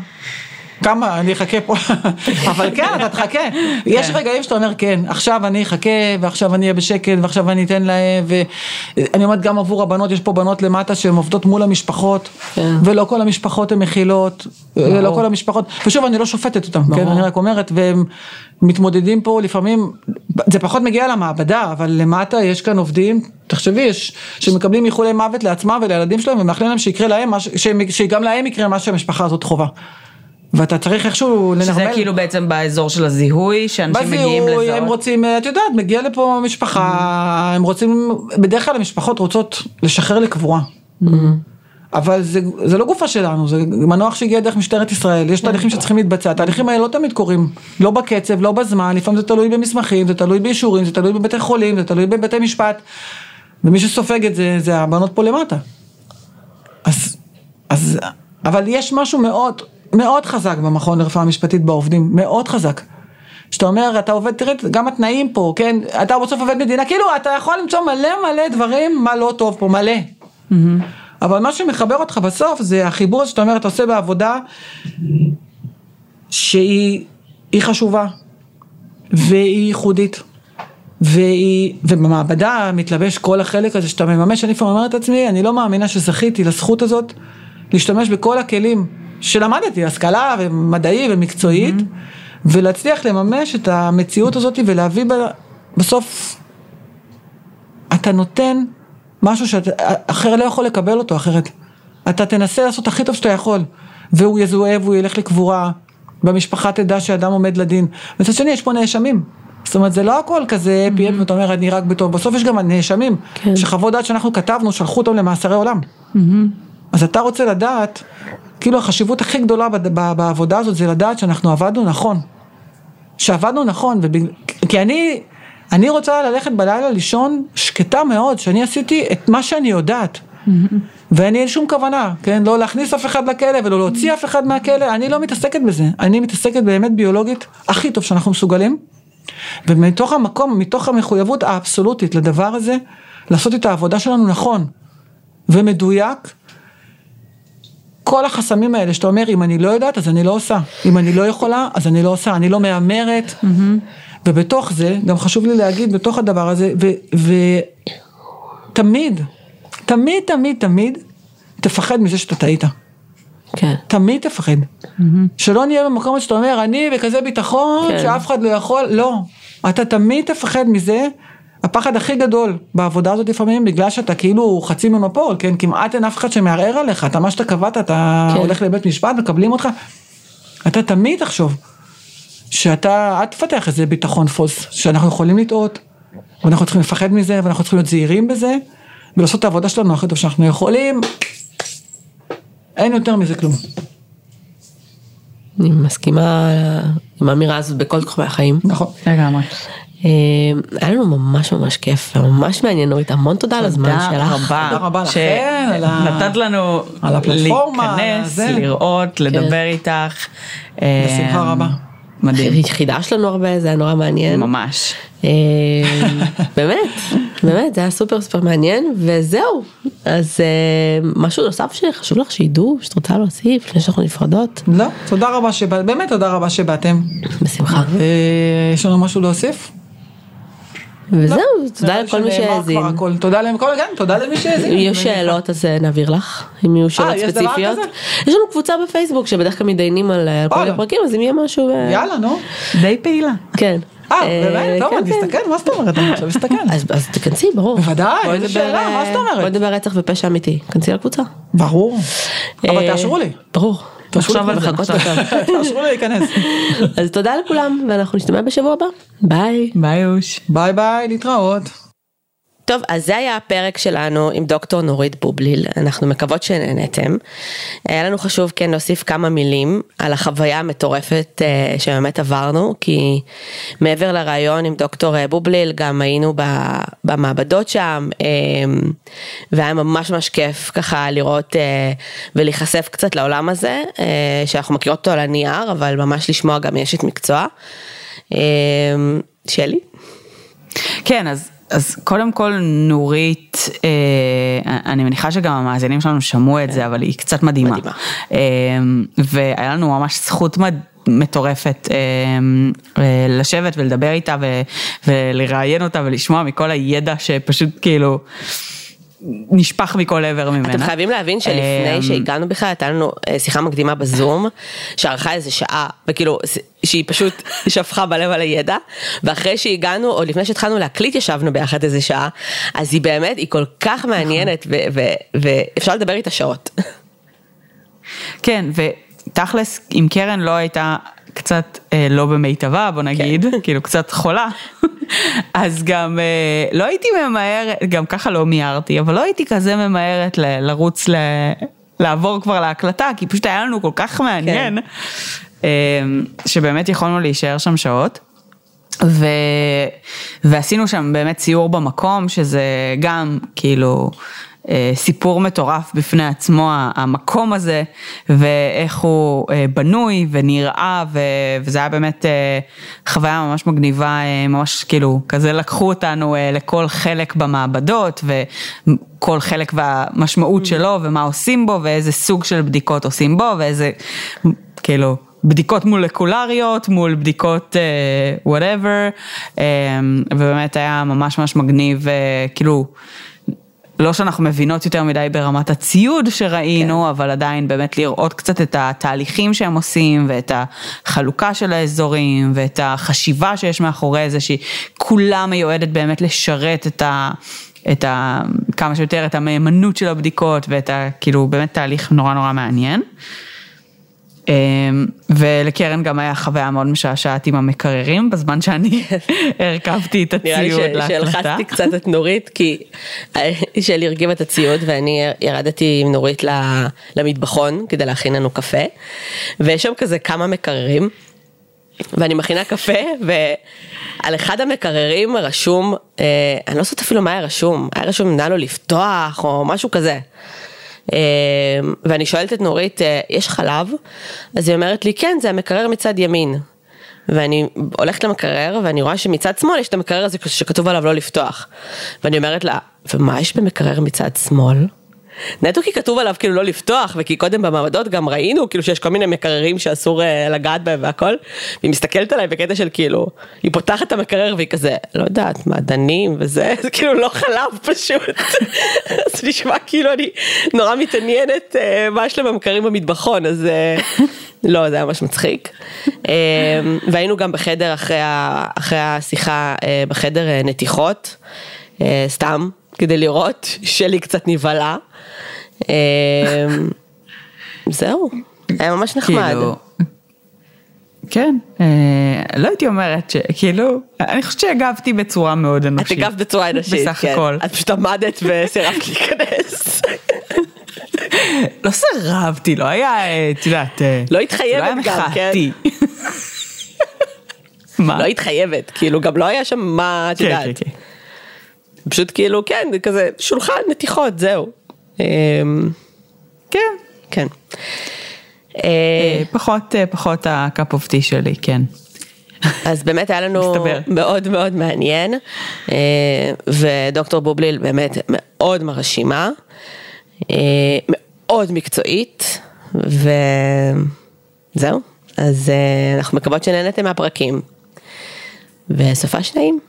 כמה, אני אחכה פה, [LAUGHS] אבל כן, אתה תחכה. יש רגעים שאתה אומר, כן, עכשיו אני אחכה, ועכשיו אני אהיה בשקט, ועכשיו אני אתן להם, ואני אומרת, גם עבור הבנות, יש פה בנות למטה שהן עובדות מול המשפחות, כן. ולא כל המשפחות הן מכילות, ולא כל המשפחות, ושוב, אני לא שופטת אותם, כן, אני רק אומרת, והם מתמודדים פה לפעמים, זה פחות מגיע למעבדה, אבל למטה יש כאן עובדים, תחשבי, יש, שמקבלים איחולי מוות לעצמם ולילדים שלהם, ומאחלים להם שיקרה להם, שגם להם יקרה מה שהמשפחה הזאת חווה. ואתה צריך איכשהו לנרמל. שזה כאילו בעצם באזור של הזיהוי, שאנשים מגיעים בזיהוי, לזהות. הם רוצים, את יודעת, מגיע לפה משפחה, הם רוצים, בדרך כלל המשפחות רוצות לשחרר לקבורה. אבל זה, זה לא גופה שלנו, זה מנוח שהגיע דרך משטרת ישראל, יש תהליכים שצריכים להתבצע, התהליכים האלה לא תמיד קורים, לא בקצב, לא בזמן, לפעמים זה תלוי במסמכים, זה תלוי באישורים, זה תלוי בבתי חולים, זה תלוי בבתי משפט, ומי שסופג את זה, זה הבנות פה למטה. אז, אז, אבל יש משהו מאוד, מאוד חזק במכון לרפואה משפטית בעובדים, מאוד חזק. שאתה אומר, אתה עובד, תראה, גם התנאים פה, כן, אתה בסוף עובד מדינה, כאילו, אתה יכול למצוא מלא מלא דברים, מה לא טוב פה, מלא. אבל מה שמחבר אותך בסוף זה החיבור הזה שאתה אומר, אתה עושה בעבודה שהיא היא חשובה, והיא ייחודית. והיא, ובמעבדה מתלבש כל החלק הזה שאתה מממש, אני לפעמים אומרת לעצמי, אני לא מאמינה שזכיתי לזכות הזאת להשתמש בכל הכלים שלמדתי, השכלה ומדעי ומקצועית, ולהצליח לממש את המציאות הזאת ולהביא ב, בסוף, אתה נותן משהו שאחר לא יכול לקבל אותו אחרת. אתה תנסה לעשות הכי טוב שאתה יכול, והוא יזוהה והוא ילך לקבורה, והמשפחה תדע שאדם עומד לדין. מצד שני, יש פה נאשמים. זאת אומרת, זה לא הכל כזה happy end, ואתה אומר, אני רק בטוב. בסוף יש גם נאשמים, כן. שחוות דעת שאנחנו כתבנו, שלחו אותם למאסרי עולם. אז אתה רוצה לדעת, כאילו החשיבות הכי גדולה בעבודה הזאת זה לדעת שאנחנו עבדנו נכון. שעבדנו נכון, ובג... כי אני, אני רוצה ללכת בלילה לישון שקטה מאוד, שאני עשיתי את מה שאני יודעת. ואני אין שום כוונה, כן? לא להכניס אף אחד לכלא ולא להוציא אף אחד מהכלא, אני לא מתעסקת בזה. אני מתעסקת באמת ביולוגית הכי טוב שאנחנו מסוגלים. ומתוך המקום, מתוך המחויבות האבסולוטית לדבר הזה, לעשות את העבודה שלנו נכון ומדויק, כל החסמים האלה שאתה אומר, אם אני לא יודעת, אז אני לא עושה. אם אני לא יכולה, אז אני לא עושה. אני לא מהמרת. ובתוך זה, גם חשוב לי להגיד, בתוך הדבר הזה, ותמיד, תמיד, תמיד, תמיד, תפחד מזה שאתה טעית. כן. תמיד תפחד. שלא נהיה במקום שאתה אומר, אני בכזה ביטחון, כן. שאף אחד לא יכול, לא. אתה תמיד תפחד מזה. הפחד הכי גדול בעבודה הזאת לפעמים, בגלל שאתה כאילו חצי מונופול, כן? כמעט אין אף אחד שמערער עליך, אתה מה שאתה קבעת, אתה כן. הולך לבית משפט, מקבלים אותך. אתה תמיד תחשוב שאתה, אל תפתח איזה ביטחון פוס, שאנחנו יכולים לטעות, ואנחנו צריכים לפחד מזה, ואנחנו צריכים להיות זהירים בזה, ולעשות את העבודה שלנו הכי טוב שאנחנו יכולים. אין יותר מזה כלום. אני מסכימה עם האמירה הזאת בכל תחומי החיים. נכון. לגמרי. אה, היה לנו ממש ממש כיף וממש מעניין נורית, המון תודה על הזמן תודה שלך. רבה. תודה רבה ה- שנתת לנו על הפלטפורמה, על להיכנס. לראות, לדבר איתך. אה, בשמחה רבה. מדהים. חידשת לנו הרבה, זה היה נורא מעניין. ממש. אה, באמת, באמת, זה היה סופר סופר מעניין, וזהו. אז אה, משהו נוסף שחשוב לך שידעו, שאת רוצה להוסיף, לפני שאנחנו נפרדות? לא, תודה רבה שבאתם, באמת תודה רבה שבאתם. בשמחה. אה, יש לנו משהו להוסיף? וזהו, לא. תודה נראה לי לכל מי שהאזין. תודה לכל, כן, תודה למי שהאזין. אם יש שאלות אז אה, נעביר לך, אם יהיו שאלות יש דבר ספציפיות. יש לנו קבוצה בפייסבוק שבדרך כלל מתדיינים על אה, כל. הפרקים, אז אם יהיה משהו... אה, יאללה, נו. די פעילה. כן. אה, באמת? כן. אסתכל, מה זאת אומרת? אני עכשיו אסתכל. אז תכנסי, ברור. בוודאי, איזה שאלה, אה, מה זאת אומרת? בואי נדבר רצח ופשע אמיתי, כנסי לקבוצה. ברור. אבל אה, תאשרו לי. ברור. לי על זה, לי [LAUGHS] להיכנס. אז תודה לכולם, ואנחנו נשתמע בשבוע הבא. ביי. ביי אוש. ביי ביי, להתראות. טוב, אז זה היה הפרק שלנו עם דוקטור נורית בובליל, אנחנו מקוות שנהנתם. היה לנו חשוב כן להוסיף כמה מילים על החוויה המטורפת אה, שבאמת עברנו, כי מעבר לראיון עם דוקטור אה, בובליל, גם היינו במעבדות שם, אה, והיה ממש ממש כיף ככה לראות ולהיחשף קצת לעולם הזה, שאנחנו מכירות אותו על הנייר, אבל ממש לשמוע גם אשת מקצוע. שלי? כן, אז, אז קודם כל נורית, אה, אני מניחה שגם המאזינים שלנו שמעו את זה, אבל היא קצת מדהימה. מדהימה. אה, והיה לנו ממש זכות מד... מטורפת אה, אה, לשבת ולדבר איתה ו, ולראיין אותה ולשמוע מכל הידע שפשוט כאילו נשפך מכל עבר ממנה. אתם חייבים להבין שלפני אמ, שהגענו בכלל הייתה לנו אה, שיחה מקדימה בזום שארכה איזה שעה וכאילו שהיא פשוט [LAUGHS] שפכה בלב על הידע ואחרי שהגענו עוד לפני שהתחלנו להקליט ישבנו ביחד איזה שעה אז היא באמת היא כל כך מעניינת ו- ו- ואפשר לדבר איתה שעות. [LAUGHS] כן, ותכלס, אם קרן לא הייתה קצת אה, לא במיטבה, בוא נגיד, כן. [LAUGHS] כאילו קצת חולה, [LAUGHS] אז גם אה, לא הייתי ממהרת, גם ככה לא מיהרתי, אבל לא הייתי כזה ממהרת ל- לרוץ ל... לעבור כבר להקלטה, כי פשוט היה לנו כל כך מעניין, אה, שבאמת יכולנו להישאר שם שעות. ו... ועשינו שם באמת סיור במקום, שזה גם כאילו סיפור מטורף בפני עצמו, המקום הזה, ואיך הוא אה, בנוי ונראה, ו... וזה היה באמת אה, חוויה ממש מגניבה, אה, ממש כאילו, כזה לקחו אותנו אה, לכל חלק במעבדות, וכל חלק והמשמעות שלו, ומה עושים בו, ואיזה סוג של בדיקות עושים בו, ואיזה, כאילו... בדיקות מולקולריות מול בדיקות וואטאבר, uh, ובאמת היה ממש ממש מגניב, uh, כאילו, לא שאנחנו מבינות יותר מדי ברמת הציוד שראינו, כן. אבל עדיין באמת לראות קצת את התהליכים שהם עושים, ואת החלוקה של האזורים, ואת החשיבה שיש מאחורי זה, שהיא כולה מיועדת באמת לשרת את ה... את ה... כמה שיותר את המהימנות של הבדיקות, ואת ה... כאילו, באמת תהליך נורא נורא מעניין. אמ, ולקרן גם היה חוויה מאוד משעשעת עם המקררים בזמן שאני [LAUGHS] הרכבתי את נראה לי הציוד ש- להקלטה. שהלחצתי קצת את נורית כי שלי הרכיבה את הציוד ואני ירדתי עם נורית למטבחון כדי להכין לנו קפה ויש שם כזה כמה מקררים ואני מכינה קפה ועל אחד המקררים רשום, אה, אני לא זוכרת אפילו מה היה רשום, היה רשום נא לו לפתוח או משהו כזה. אה, ואני שואלת את נורית, אה, יש חלב? אז היא אומרת לי, כן, זה המקרר מצד ימין. ואני הולכת למקרר ואני רואה שמצד שמאל יש את המקרר הזה שכתוב עליו לא לפתוח. ואני אומרת לה, ומה יש במקרר מצד שמאל? נטו כי כתוב עליו כאילו לא לפתוח, וכי קודם במעבדות גם ראינו כאילו שיש כל מיני מקררים שאסור uh, לגעת בהם והכל, והיא מסתכלת עליי בקטע של כאילו, היא פותחת את המקרר והיא כזה, לא יודעת, מעדנים וזה, [LAUGHS] זה כאילו לא חלב פשוט. [LAUGHS] אז נשמע כאילו אני נורא מתעניינת uh, מה יש להם במקררים במטבחון, אז uh, [LAUGHS] לא, זה היה ממש מצחיק. Uh, והיינו גם בחדר אחרי, ה, אחרי השיחה, בחדר נתיחות, סתם. כדי לראות שלי קצת נבהלה. זהו, היה ממש נחמד. כאילו, כן, אה, לא הייתי אומרת שכאילו, אני חושבת שהגבתי בצורה מאוד את אנושית. הגבת בצורה אנושית, בסך כן. הכל. את פשוט עמדת וסירבת להיכנס. לא סירבתי, לא היה, אה, את יודעת, אה, לא התחייבת היה גם, מחאתי. מה? לא התחייבת, כאילו גם לא היה שם מה, את כן, יודעת. פשוט כאילו, כן, זה כזה שולחן נתיחות, זהו. אמ, כן. כן. אה, פחות, אה, פחות ה-cup of tea שלי, כן. אז באמת היה לנו מסתבר. מאוד מאוד מעניין, אה, ודוקטור בובליל באמת מאוד מרשימה, מאוד מקצועית, וזהו, אז אנחנו מקוות שנהנתם מהפרקים, וסופה שניים.